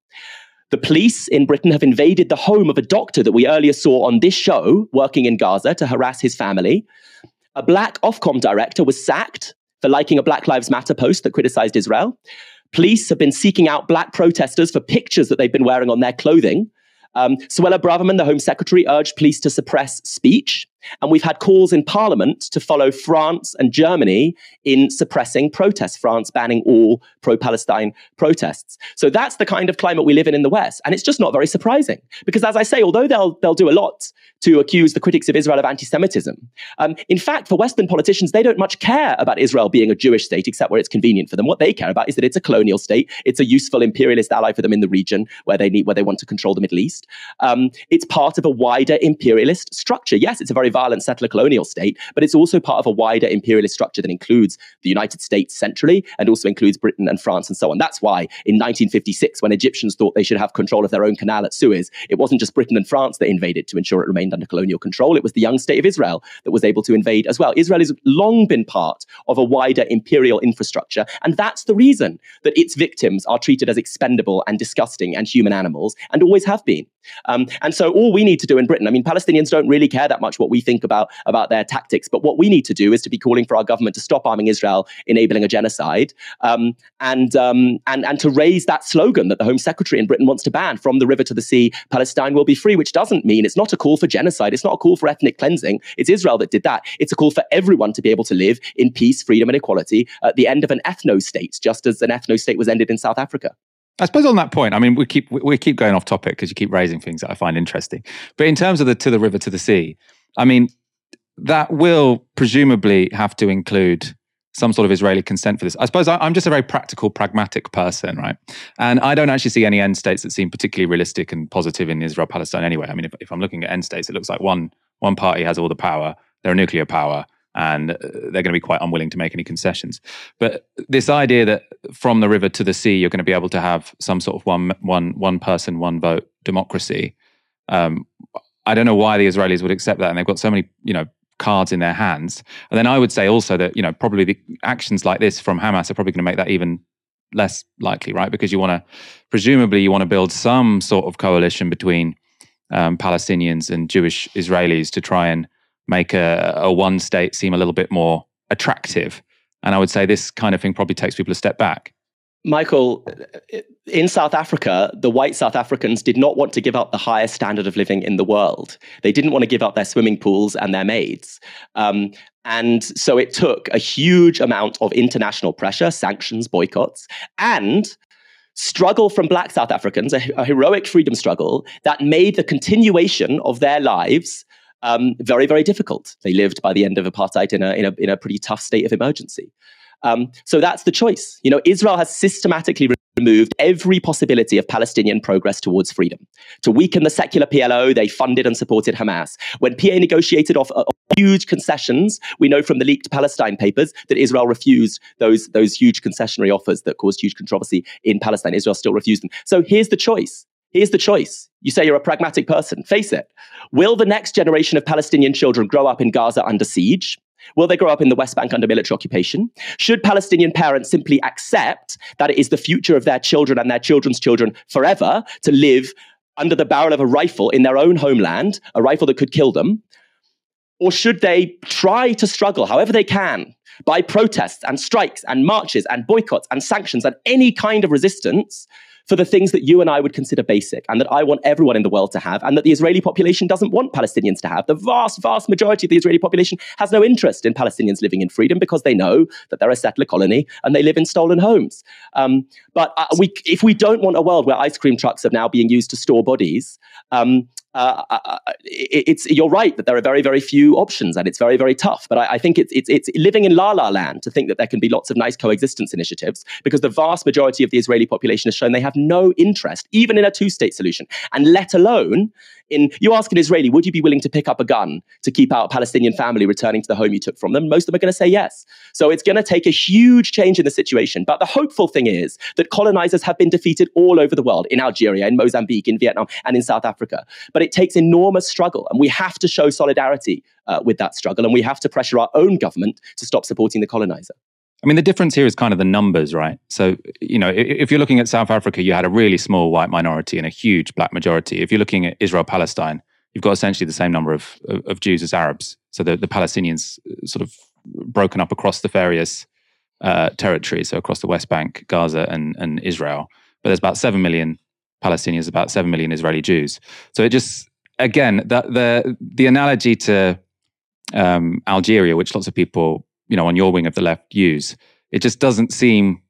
The police in Britain have invaded the home of a doctor that we earlier saw on this show working in Gaza to harass his family. A black Ofcom director was sacked for liking a Black Lives Matter post that criticized Israel. Police have been seeking out black protesters for pictures that they've been wearing on their clothing. Um, Suella Braverman, the Home Secretary, urged police to suppress speech. And we've had calls in Parliament to follow France and Germany in suppressing protests, France banning all pro Palestine protests. So that's the kind of climate we live in in the West. And it's just not very surprising. Because as I say, although they'll, they'll do a lot to accuse the critics of Israel of anti Semitism, um, in fact, for Western politicians, they don't much care about Israel being a Jewish state, except where it's convenient for them. What they care about is that it's a colonial state, it's a useful imperialist ally for them in the region where they need, where they want to control the Middle East. Um, it's part of a wider imperialist structure. Yes, it's a very violent settler colonial state, but it's also part of a wider imperialist structure that includes the United States centrally and also includes Britain and France and so on. That's why in 1956, when Egyptians thought they should have control of their own canal at Suez, it wasn't just Britain and France that invaded to ensure it remained under colonial control. It was the young state of Israel that was able to invade as well. Israel has long been part of a wider imperial infrastructure, and that's the reason that its victims are treated as expendable and disgusting and human animals, and always have been. Um, and so all we need to do in Britain, I mean, Palestinians don't really care that much what we think about, about their tactics, but what we need to do is to be calling for our government to stop arming Israel, enabling a genocide, um, and, um, and, and to raise that slogan that the Home Secretary in Britain wants to ban from the river to the sea, Palestine will be free, which doesn't mean it's not a call for genocide. It's not a call for ethnic cleansing. It's Israel that did that. It's a call for everyone to be able to live in peace, freedom, and equality at the end of an ethno state, just as an ethno state was ended in South Africa. I suppose on that point, I mean, we keep we keep going off topic because you keep raising things that I find interesting. But in terms of the to the river to the sea, I mean, that will presumably have to include some sort of Israeli consent for this. I suppose I, am just a very practical, pragmatic person, right? And I don't actually see any end states that seem particularly realistic and positive in Israel Palestine anyway. I mean, if, if I'm looking at end states, it looks like one one party has all the power. They're a nuclear power and uh, they're going to be quite unwilling to make any concessions. But this idea that from the river to the sea, you're going to be able to have some sort of one one one person, one vote democracy. Um, I don't know why the Israelis would accept that, and they've got so many, you know, cards in their hands. And then I would say also that you know probably the actions like this from Hamas are probably going to make that even less likely, right? Because you want to presumably you want to build some sort of coalition between um, Palestinians and Jewish Israelis to try and make a, a one state seem a little bit more attractive. And I would say this kind of thing probably takes people a step back. Michael, in South Africa, the white South Africans did not want to give up the highest standard of living in the world. They didn't want to give up their swimming pools and their maids. Um, and so it took a huge amount of international pressure, sanctions, boycotts, and struggle from black South Africans, a, a heroic freedom struggle that made the continuation of their lives um, very, very difficult. They lived by the end of apartheid in a, in a, in a pretty tough state of emergency. Um, so that's the choice. You know, Israel has systematically removed every possibility of Palestinian progress towards freedom. To weaken the secular PLO, they funded and supported Hamas. When PA negotiated off uh, huge concessions, we know from the leaked Palestine papers that Israel refused those, those huge concessionary offers that caused huge controversy in Palestine. Israel still refused them. So here's the choice. Here's the choice. You say you're a pragmatic person. Face it. Will the next generation of Palestinian children grow up in Gaza under siege? Will they grow up in the West Bank under military occupation? Should Palestinian parents simply accept that it is the future of their children and their children's children forever to live under the barrel of a rifle in their own homeland, a rifle that could kill them? Or should they try to struggle however they can by protests and strikes and marches and boycotts and sanctions and any kind of resistance for the things that you and I would consider basic and that I want everyone in the world to have and that the Israeli population doesn't want Palestinians to have. The vast, vast majority of the Israeli population has no interest in Palestinians living in freedom because they know that they're a settler colony and they live in stolen homes. Um, but uh, we, if we don't want a world where ice cream trucks are now being used to store bodies, um, uh, uh, uh it's you're right that there are very very few options and it's very very tough. But I, I, think it's it's it's living in la la land to think that there can be lots of nice coexistence initiatives because the vast majority of the Israeli population has shown they have no interest even in a two state solution, and let alone in you ask an Israeli, would you be willing to pick up a gun to keep out a Palestinian family returning to the home you took from them? Most of them are going to say yes. So it's going to take a huge change in the situation. But the hopeful thing is that colonizers have been defeated all over the world, in Algeria, in Mozambique, in Vietnam, and in South Africa. But it takes enormous struggle, and we have to show solidarity uh, with that struggle, and we have to pressure our own government to stop supporting the colonizer. I mean, the difference here is kind of the numbers, right? So, you know, if you're looking at South Africa, you had a really small white minority and a huge black majority. If you're looking at Israel Palestine, you've got essentially the same number of, of Jews as Arabs. So the, the Palestinians uh, sort of broken up across the various uh, territories, so across the West Bank, Gaza, and, and Israel. But there's about 7 million Palestinians, about 7 million Israeli Jews. So it just, again, the, the, the analogy to um, Algeria, which lots of people, you know, on your wing of the left use. It just doesn't seem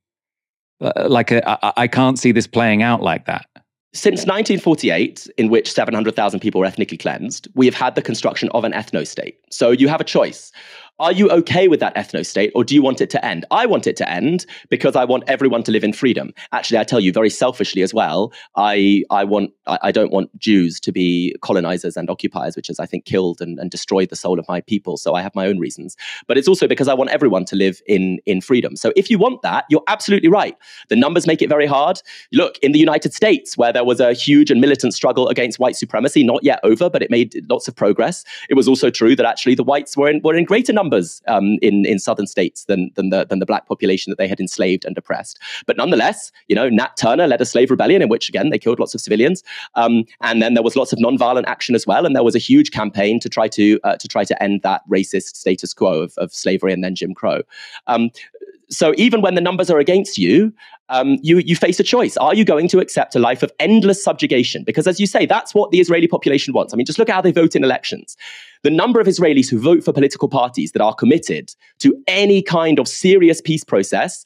uh, like I, I can't see this playing out like that. Since 1948, in which 700,000 people were ethnically cleansed, we have had the construction of an ethno state. So you have a choice. Are you okay with that ethno state or do you want it to end? I want it to end because I want everyone to live in freedom. Actually, I tell you very selfishly as well, I, I want I, I don't want Jews to be colonizers and occupiers, which has I think killed and, and destroyed the soul of my people. So I have my own reasons. But it's also because I want everyone to live in, in freedom. So if you want that, you're absolutely right. The numbers make it very hard. Look, in the United States, where there was a huge and militant struggle against white supremacy, not yet over, but it made lots of progress. It was also true that actually the whites were in, were in greater numbers numbers um, in in southern states than than the than the black population that they had enslaved and oppressed. But nonetheless, you know, Nat Turner led a slave rebellion in which again they killed lots of civilians, um, and then there was lots of nonviolent action as well, and there was a huge campaign to try to uh, to try to end that racist status quo of, of slavery and then Jim Crow. Um, so even when the numbers are against you, um, you you face a choice. Are you going to accept a life of endless subjugation? Because as you say, that's what the Israeli population wants. I mean, just look at how they vote in elections. The number of Israelis who vote for political parties that are committed to any kind of serious peace process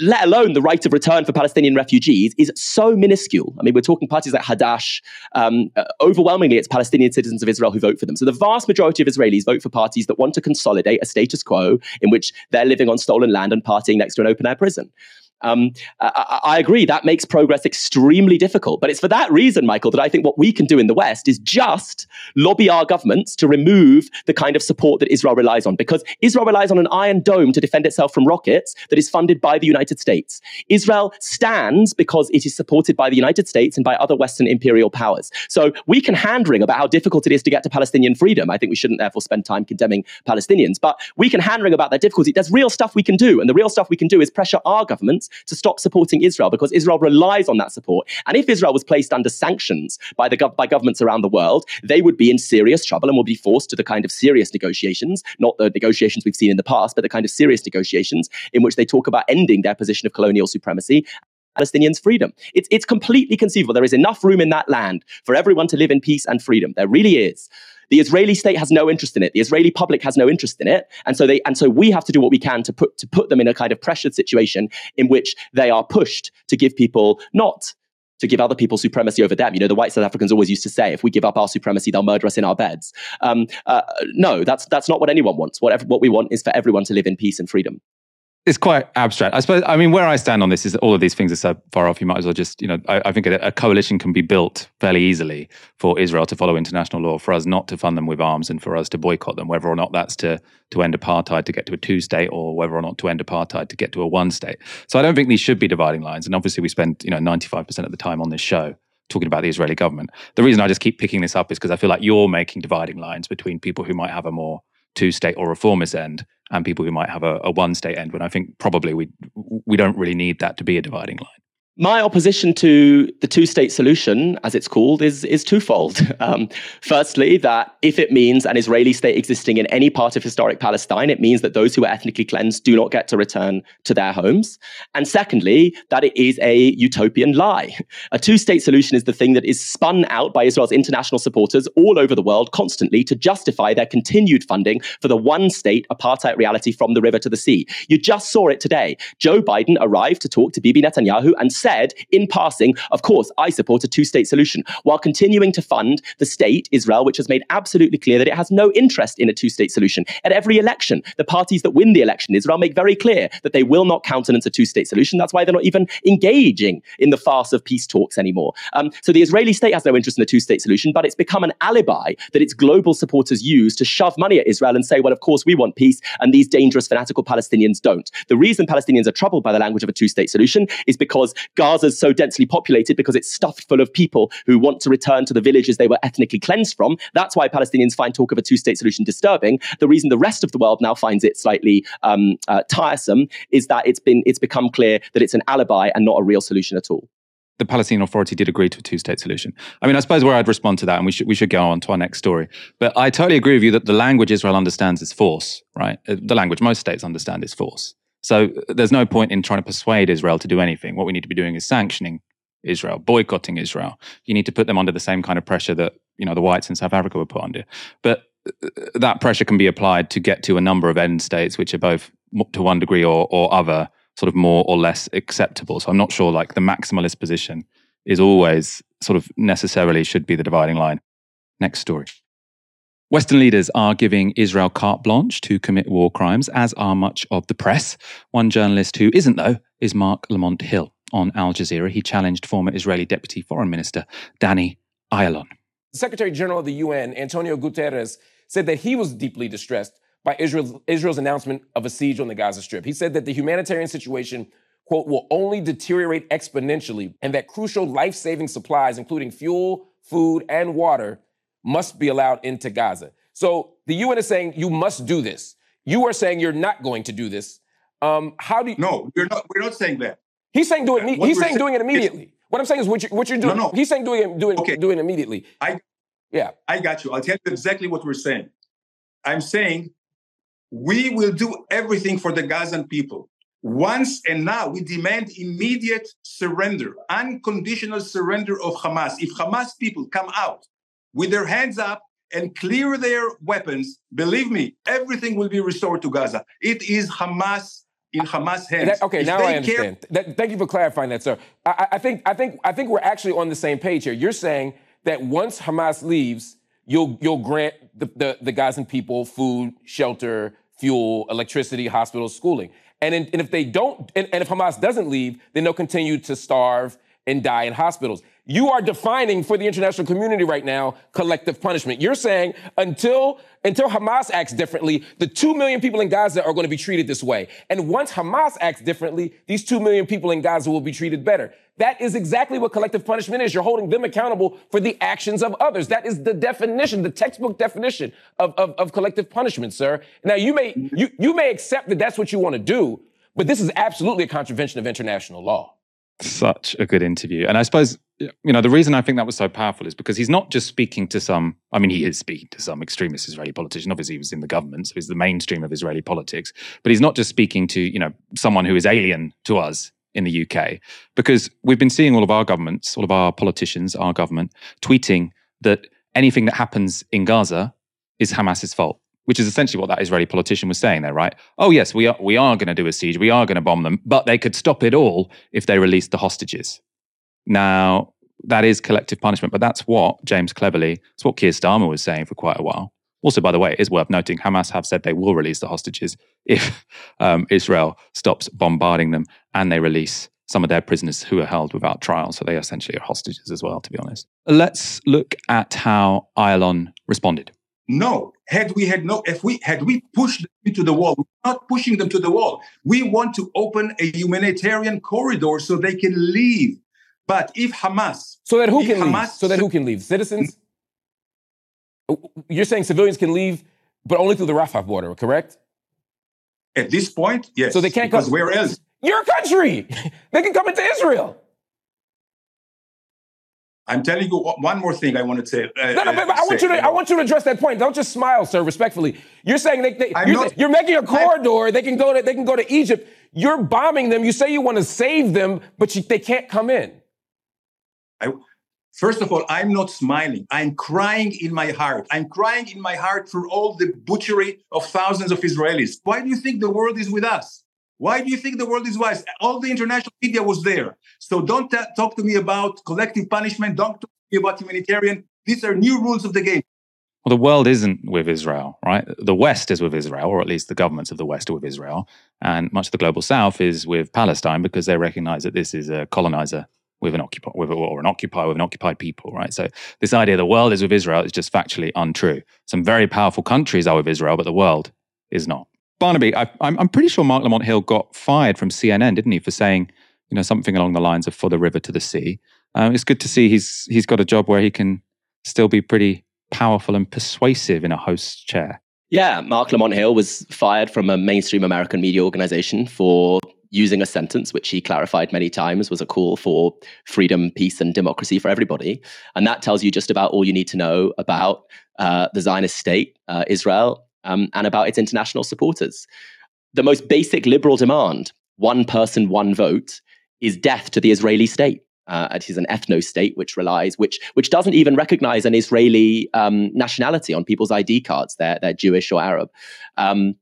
let alone the right of return for Palestinian refugees, is so minuscule. I mean, we're talking parties like Hadash. Um, uh, overwhelmingly, it's Palestinian citizens of Israel who vote for them. So the vast majority of Israelis vote for parties that want to consolidate a status quo in which they're living on stolen land and partying next to an open air prison. Um, I, I, agree that makes progress extremely difficult. But it's for that reason, Michael, that I think what we can do in the West is just lobby our governments to remove the kind of support that Israel relies on. Because Israel relies on an iron dome to defend itself from rockets that is funded by the United States. Israel stands because it is supported by the United States and by other Western imperial powers. So we can hand wring about how difficult it is to get to Palestinian freedom. I think we shouldn't therefore spend time condemning Palestinians, but we can hand wring about their difficulty. There's real stuff we can do. And the real stuff we can do is pressure our governments to stop supporting Israel because Israel relies on that support. And if Israel was placed under sanctions by, the by governments around the world, they would be in serious trouble and would be forced to the kind of serious negotiations, not the negotiations we've seen in the past, but the kind of serious negotiations in which they talk about ending their position of colonial supremacy Palestinians' freedom. It's, it's completely conceivable. There is enough room in that land for everyone to live in peace and freedom. There really is. The Israeli state has no interest in it. The Israeli public has no interest in it. And so they and so we have to do what we can to put to put them in a kind of pressured situation in which they are pushed to give people not to give other people supremacy over them. You know, the white South Africans always used to say, if we give up our supremacy, they'll murder us in our beds. Um, uh, no, that's that's not what anyone wants. Whatever, what we want is for everyone to live in peace and freedom it's quite abstract. I suppose. I mean, where I stand on this is that all of these things are so far off. You might as well just, you know, I, I think a, a, coalition can be built fairly easily for Israel to follow international law, for us not to fund them with arms, and for us to boycott them, whether or not that's to to end apartheid to get to a two state, or whether or not to end apartheid to get to a one state. So I don't think these should be dividing lines. And obviously, we spend you know ninety five percent of the time on this show talking about the Israeli government. The reason I just keep picking this up is because I feel like you're making dividing lines between people who might have a more two state or reformist end and people who might have a, a one state end when I think probably we we don't really need that to be a dividing line. My opposition to the two state solution, as it's called, is, is twofold. Um, firstly, that if it means an Israeli state existing in any part of historic Palestine, it means that those who are ethnically cleansed do not get to return to their homes. And secondly, that it is a utopian lie. A two state solution is the thing that is spun out by Israel's international supporters all over the world constantly to justify their continued funding for the one state apartheid reality from the river to the sea. You just saw it today. Joe Biden arrived to talk to Bibi Netanyahu and said in passing, of course, I support a two state solution, while continuing to fund the state, Israel, which has made absolutely clear that it has no interest in a two state solution. At every election, the parties that win the election Israel make very clear that they will not countenance a two state solution. That's why they're not even engaging in the farce of peace talks anymore. Um, so the Israeli state has no interest in a two state solution, but it's become an alibi that its global supporters use to shove money at Israel and say, well, of course, we want peace, and these dangerous, fanatical Palestinians don't. The reason Palestinians are troubled by the language of a two state solution is because Gaza is so densely populated because it's stuffed full of people who want to return to the villages they were ethnically cleansed from. That's why Palestinians find talk of a two state solution disturbing. The reason the rest of the world now finds it slightly um, uh, tiresome is that it's been it's become clear that it's an alibi and not a real solution at all the Palestinian Authority did agree to a two-state solution. I mean, I suppose where I'd respond to that, and we should we should go on to our next story. But I totally agree with you that the language Israel understands is force, right? Uh, the language most states understand is force. So there's no point in trying to persuade Israel to do anything. What we need to be doing is sanctioning Israel, boycotting Israel. You need to put them under the same kind of pressure that you know the whites in South Africa were put under. But uh, that pressure can be applied to get to a number of end states, which are both to one degree or, or other sort of more or less acceptable. So I'm not sure like the maximalist position is always sort of necessarily should be the dividing line. Next story. Western leaders are giving Israel carte blanche to commit war crimes, as are much of the press. One journalist who isn't, though, is Marc Lamont Hill. On Al Jazeera, he challenged former Israeli Deputy Foreign Minister Danny Ayalon. Secretary General of the UN, Antonio Guterres, said that he was deeply distressed by Israel's, Israel's announcement of a siege on the Gaza Strip. He said that the humanitarian situation, quote, will only deteriorate exponentially and that crucial life saving supplies, including fuel, food, and water, must be allowed into Gaza. So the UN is saying you must do this. You are saying you're not going to do this. Um, how do you? No, we're not. We're not saying that. He's saying do it. What he's saying doing it immediately. What I'm saying is what, you, what you're doing. No, no. He's saying doing it, doing Okay. doing it immediately. I yeah. I got you. I'll tell you exactly what we're saying. I'm saying we will do everything for the Gazan people. Once and now, we demand immediate surrender, unconditional surrender of Hamas. If Hamas people come out with their hands up and clear their weapons, believe me, everything will be restored to Gaza. It is Hamas in Hamas hands. That- okay, If now I care- understand. That- thank you for clarifying that, sir. I, I- I think I think I think we're actually on the same page here. You're saying that once Hamas leaves, you'll you'll grant the, the, the Gazan people food, shelter, fuel, electricity, hospitals, schooling. And, in, and if they don't, and, and if Hamas doesn't leave, then they'll continue to starve and die in hospitals. You are defining for the international community right now collective punishment. You're saying until until Hamas acts differently, the two million people in Gaza are going to be treated this way. And once Hamas acts differently, these two million people in Gaza will be treated better. That is exactly what collective punishment is. You're holding them accountable for the actions of others. That is the definition, the textbook definition of, of, of collective punishment, sir. Now you may you you may accept that that's what you want to do, but this is absolutely a contravention of international law. Such a good interview. And I suppose, you know, the reason I think that was so powerful is because he's not just speaking to some, I mean, he is speaking to some extremist Israeli politician. Obviously, he was in the government, so he's the mainstream of Israeli politics. But he's not just speaking to, you know, someone who is alien to us in the UK, because we've been seeing all of our governments, all of our politicians, our government, tweeting that anything that happens in Gaza is Hamas's fault. Which is essentially what that Israeli politician was saying there, right? Oh yes, we are we are going to do a siege, we are going to bomb them, but they could stop it all if they released the hostages. Now, that is collective punishment, but that's what James Cleverly, it's what Keir Starmer was saying for quite a while. Also, by the way, it is worth noting Hamas have said they will release the hostages if um, Israel stops bombarding them and they release some of their prisoners who are held without trial. So they essentially are hostages as well, to be honest. Let's look at how Ayalon responded. No, had we had no, if we had we pushed them into the wall, we're not pushing them to the wall. We want to open a humanitarian corridor so they can leave. But if Hamas, So that who can leave? Hamas- So that who can leave? Citizens? Mm. You're saying civilians can leave, but only through the Rafah border, correct? At this point, yes. So they can't because come. where else? Your country. they can come into Israel. I'm telling you one more thing I want to say. uh, No, no, but, but I want say. you to. I want you to address that point. Don't just smile, sir. Respectfully, you're saying they, they you're, not- you're making a corridor. They can go to. They can go to Egypt. You're bombing them. You say you want to save them, but you, they can't come in. I, first of all, I'm not smiling. I'm crying in my heart. I'm crying in my heart for all the butchery of thousands of Israelis. Why do you think the world is with us? Why do you think the world is wise? All the international media was there. So don't ta- talk to me about collective punishment. Don't talk to me about humanitarian. These are new rules of the game. Well, the world isn't with Israel, right? The West is with Israel, or at least the governments of the West are with Israel. And much of the global South is with Palestine because they recognize that this is a colonizer with an occupier, with, or an occupier with an occupied people, right? So this idea the world is with Israel is just factually untrue. Some very powerful countries are with Israel, but the world is not. Barnaby, I, I'm, I'm pretty sure Marc Lamont Hill got fired from CNN, didn't he, for saying, you know, something along the lines of "for the river to the sea." Um, it's good to see he's he's got a job where he can still be pretty powerful and persuasive in a host chair. Yeah, Marc Lamont Hill was fired from a mainstream American media organization for using a sentence which he clarified many times was a call for freedom, peace, and democracy for everybody. And that tells you just about all you need to know about uh, the Zionist state, uh, Israel, um, and about its international supporters. The most basic liberal demand, one person, one vote, is death to the Israeli state. Uh, it is an ethno state which relies, which which doesn't even recognize an Israeli um, nationality on people's ID cards. They're they're Jewish or Arab. Um,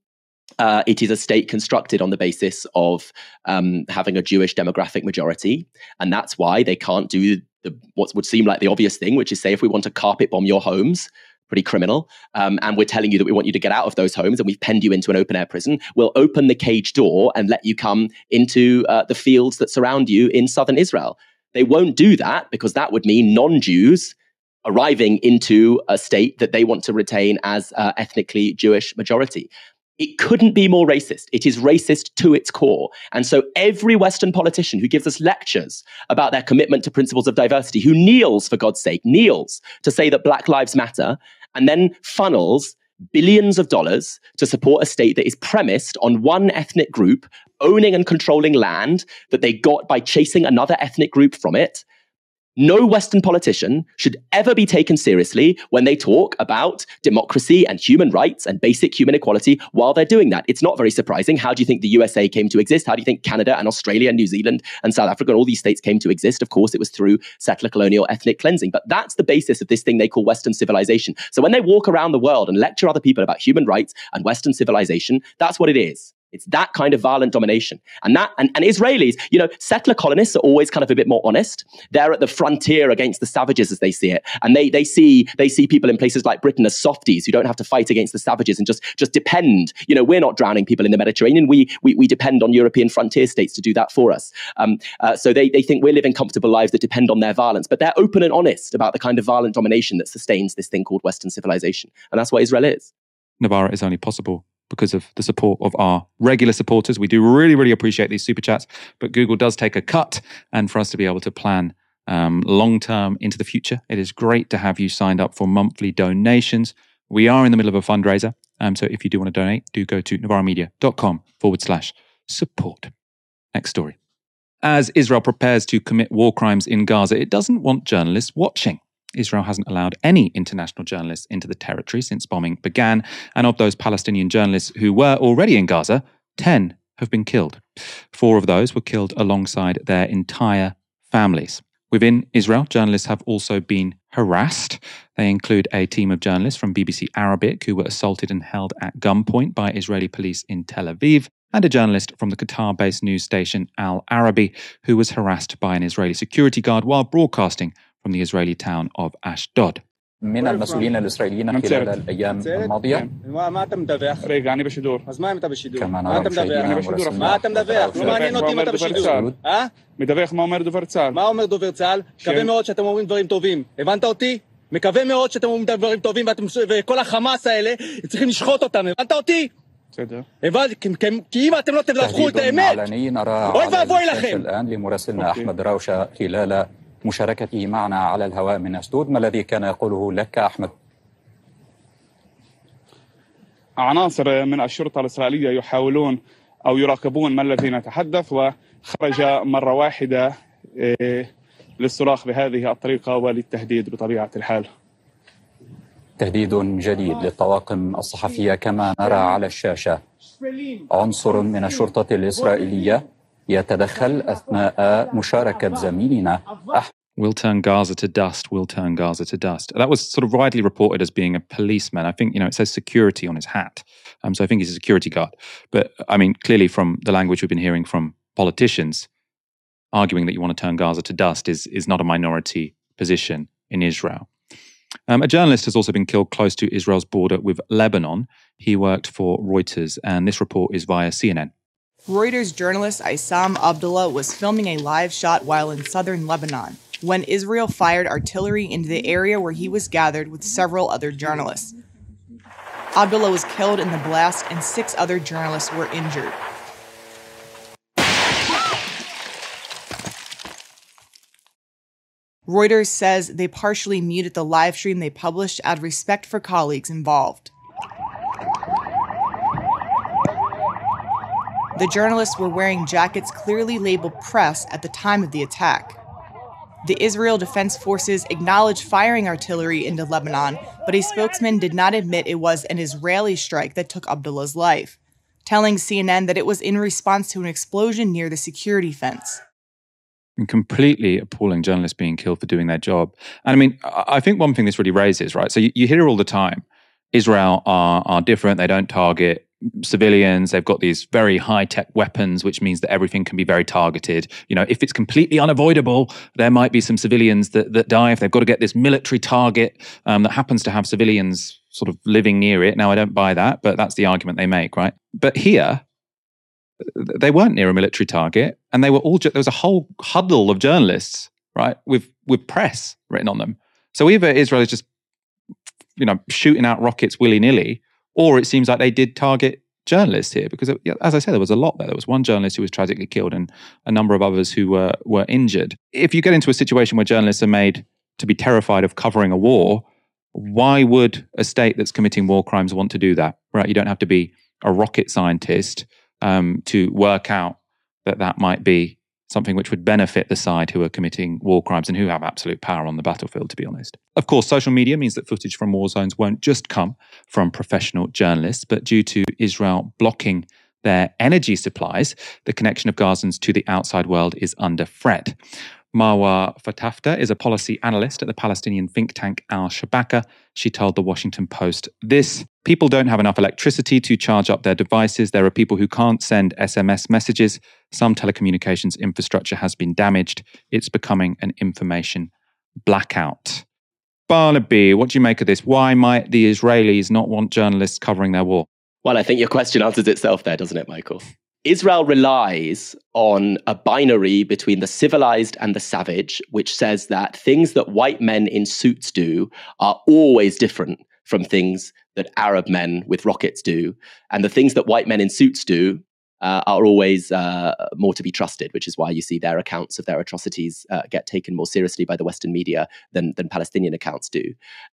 uh, it is a state constructed on the basis of um, having a Jewish demographic majority, and that's why they can't do the, what would seem like the obvious thing, which is say if we want to carpet bomb your homes, pretty criminal, um, and we're telling you that we want you to get out of those homes, and we've penned you into an open air prison, we'll open the cage door and let you come into uh, the fields that surround you in southern Israel. They won't do that because that would mean non-Jews arriving into a state that they want to retain as uh, ethnically Jewish majority. It couldn't be more racist. It is racist to its core. And so every Western politician who gives us lectures about their commitment to principles of diversity, who kneels, for God's sake, kneels to say that Black Lives Matter, and then funnels billions of dollars to support a state that is premised on one ethnic group owning and controlling land that they got by chasing another ethnic group from it no Western politician should ever be taken seriously when they talk about democracy and human rights and basic human equality while they're doing that. It's not very surprising. How do you think the USA came to exist? How do you think Canada and Australia and New Zealand and South Africa and all these states came to exist? Of course, it was through settler colonial ethnic cleansing. But that's the basis of this thing they call Western civilization. So when they walk around the world and lecture other people about human rights and Western civilization, that's what it is. It's that kind of violent domination. And that and, and Israelis, you know, settler colonists are always kind of a bit more honest. They're at the frontier against the savages as they see it. And they they see they see people in places like Britain as softies who don't have to fight against the savages and just just depend. You know, we're not drowning people in the Mediterranean. We we, we depend on European frontier states to do that for us. Um, uh, so they, they think we're living comfortable lives that depend on their violence, but they're open and honest about the kind of violent domination that sustains this thing called Western civilization. And that's what Israel is. Novara is only possible because of the support of our regular supporters. We do really, really appreciate these super chats, but Google does take a cut. And for us to be able to plan um, long term into the future, it is great to have you signed up for monthly donations. We are in the middle of a fundraiser. Um, so if you do want to donate, do go to novaramedia.com forward slash support. Next story. As Israel prepares to commit war crimes in Gaza, it doesn't want journalists watching. Israel hasn't allowed any international journalists into the territory since bombing began. And of those Palestinian journalists who were already in Gaza, 10 have been killed. Four of those were killed alongside their entire families. Within Israel, journalists have also been harassed. They include a team of journalists from BBC Arabic who were assaulted and held at gunpoint by Israeli police in Tel Aviv, and a journalist from the Qatar based news station Al Arabi who was harassed by an Israeli security guard while broadcasting from the Israeli town of Ashdod. من المسؤولين الاسرائيليين خلال الايام الماضيه ما انت مدافع رجعني بشدور אז מה אם אתה בשידור? كما מה אתה نرى מדווח? مشاهدينا מה אתה מדווח? לא מעניין אותי אם אתה בשידור. אה? מדווח מה אומר דובר צה"ל. מה אומר דובר צה"ל? מקווה מאוד שאתם אומרים דברים טובים. הבנת אותי? מקווה מאוד שאתם אומרים דברים טובים וכל החמאס האלה צריכים לשחוט אותם. הבנת אותי? בסדר. הבנתי, כי אם אתם לא תדווחו את تهديد האמת, علني نرى אוי على ואבוי الشاشة לכם. مشاركته معنا على الهواء من أسدود ما الذي كان يقوله لك أحمد؟ عناصر من الشرطة الإسرائيلية يحاولون أو يراقبون ما الذي نتحدث وخرج مرة واحدة إيه، للصراخ بهذه الطريقة وللتهديد بطبيعة الحال. تهديد جديد للطواقم الصحفية كما نرى على الشاشة. عنصر من الشرطة الإسرائيلية يتدخل أثناء مشاركة زميلنا أحمد We'll turn Gaza to dust. We'll turn Gaza to dust. That was sort of widely reported as being a policeman. I think, you know, it says security on his hat. Um, so I think he's a security guard. But I mean, clearly from the language we've been hearing from politicians, arguing that you want to turn Gaza to dust is, is not a minority position in Israel. Um, a journalist has also been killed close to Israel's border with Lebanon. He worked for Reuters, and this report is via CNN. Reuters journalist Isam Abdullah was filming a live shot while in southern Lebanon when Israel fired artillery into the area where he was gathered with several other journalists. Abdullah was killed in the blast, and six other journalists were injured. Reuters says they partially muted the live stream they published out of respect for colleagues involved. The journalists were wearing jackets clearly labeled press at the time of the attack. The Israel Defense Forces acknowledged firing artillery into Lebanon, but a spokesman did not admit it was an Israeli strike that took Abdullah's life, telling CNN that it was in response to an explosion near the security fence. completely appalling journalists being killed for doing their job. And I mean, I think one thing this really raises, right? So you, you hear all the time Israel are, are different, they don't target civilians. They've got these very high tech weapons, which means that everything can be very targeted. You know, if it's completely unavoidable, there might be some civilians that, that die if they've got to get this military target um, that happens to have civilians sort of living near it. Now, I don't buy that, but that's the argument they make, right? But here, they weren't near a military target, and they were all. Ju- there was a whole huddle of journalists, right, with with press written on them. So either Israel is just, you know, shooting out rockets willy nilly, or it seems like they did target journalists here because, as I said, there was a lot there. There was one journalist who was tragically killed and a number of others who were, were injured. If you get into a situation where journalists are made to be terrified of covering a war, why would a state that's committing war crimes want to do that? Right? You don't have to be a rocket scientist um, to work out that that might be something which would benefit the side who are committing war crimes and who have absolute power on the battlefield, to be honest. Of course, social media means that footage from war zones won't just come from professional journalists, but due to Israel blocking their energy supplies, the connection of Gazans to the outside world is under threat. Marwa Fatafta is a policy analyst at the Palestinian think tank Al Shabaka. She told the Washington Post this People don't have enough electricity to charge up their devices. There are people who can't send SMS messages. Some telecommunications infrastructure has been damaged. It's becoming an information blackout. Barnaby, what do you make of this? Why might the Israelis not want journalists covering their war? Well, I think your question answers itself there, doesn't it, Michael? Israel relies on a binary between the civilized and the savage, which says that things that white men in suits do are always different from things that Arab men with rockets do. And the things that white men in suits do uh, are always uh, more to be trusted, which is why you see their accounts of their atrocities uh, get taken more seriously by the Western media than, than Palestinian accounts do.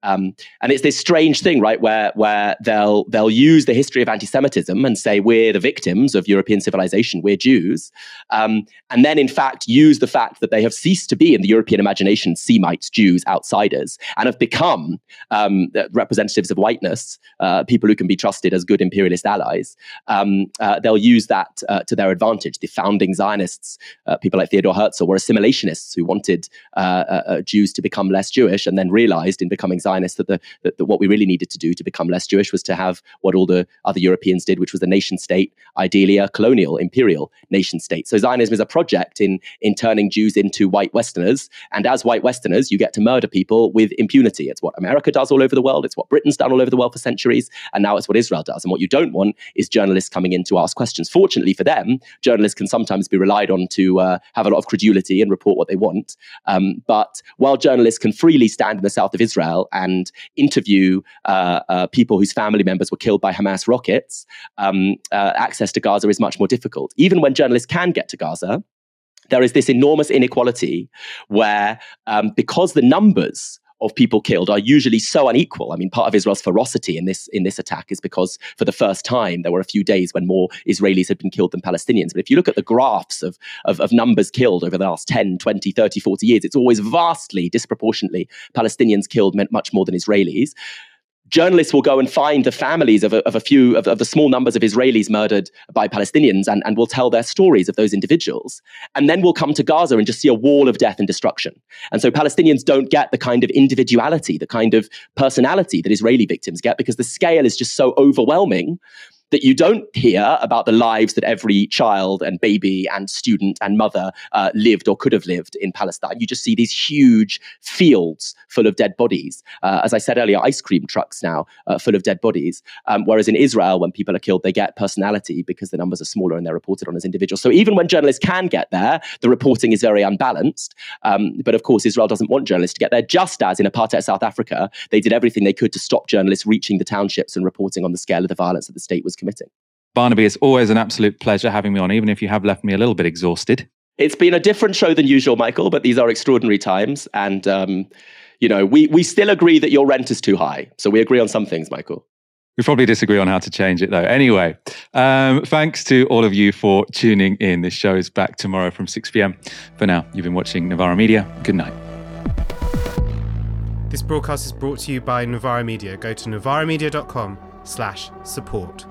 Um, and it's this strange thing, right, where where they'll they'll use the history of anti-Semitism and say we're the victims of European civilization, we're Jews, um, and then in fact use the fact that they have ceased to be in the European imagination Semites, Jews, outsiders, and have become um, representatives of whiteness, uh, people who can be trusted as good imperialist allies. Um, uh, they'll use that uh, to their advantage. The founding Zionists, uh, people like Theodore Herzl, were assimilationists who wanted uh, uh, uh, Jews to become less Jewish, and then realized in becoming Zionists that, the, that, that, what we really needed to do to become less Jewish was to have what all the other Europeans did, which was a nation state, ideally a colonial, imperial nation state. So Zionism is a project in in turning Jews into white Westerners, and as white Westerners, you get to murder people with impunity. It's what America does all over the world. It's what Britain's done all over the world for centuries, and now it's what Israel does. And what you don't want is journalists coming in to ask questions for them, journalists can sometimes be relied on to uh, have a lot of credulity and report what they want. Um, but while journalists can freely stand in the south of Israel and interview uh, uh, people whose family members were killed by Hamas rockets, um, uh, access to Gaza is much more difficult. Even when journalists can get to Gaza, there is this enormous inequality where, um, because the numbers of people killed are usually so unequal. I mean, part of Israel's ferocity in this in this attack is because for the first time there were a few days when more Israelis had been killed than Palestinians. But if you look at the graphs of, of, of numbers killed over the last 10, 20, 30, 40 years, it's always vastly disproportionately Palestinians killed meant much more than Israelis journalists will go and find the families of a, of a few of, of, the small numbers of Israelis murdered by Palestinians and, and will tell their stories of those individuals. And then we'll come to Gaza and just see a wall of death and destruction. And so Palestinians don't get the kind of individuality, the kind of personality that Israeli victims get because the scale is just so overwhelming that you don't hear about the lives that every child and baby and student and mother uh, lived or could have lived in Palestine. You just see these huge fields full of dead bodies. Uh, as I said earlier, ice cream trucks now uh, full of dead bodies. Um, whereas in Israel, when people are killed, they get personality because the numbers are smaller and they're reported on as individuals. So even when journalists can get there, the reporting is very unbalanced. Um, but of course, Israel doesn't want journalists to get there, just as in apartheid South Africa, they did everything they could to stop journalists reaching the townships and reporting on the scale of the violence that the state was committing. Barnaby, it's always an absolute pleasure having me on, even if you have left me a little bit exhausted. It's been a different show than usual, Michael, but these are extraordinary times. And, um, you know, we, we still agree that your rent is too high. So we agree on some things, Michael. We probably disagree on how to change it, though. Anyway, um, thanks to all of you for tuning in. This show is back tomorrow from 6 p.m. For now, you've been watching Novara Media. Good night. This broadcast is brought to you by Novara Media. Go to novaramedia.com slash support.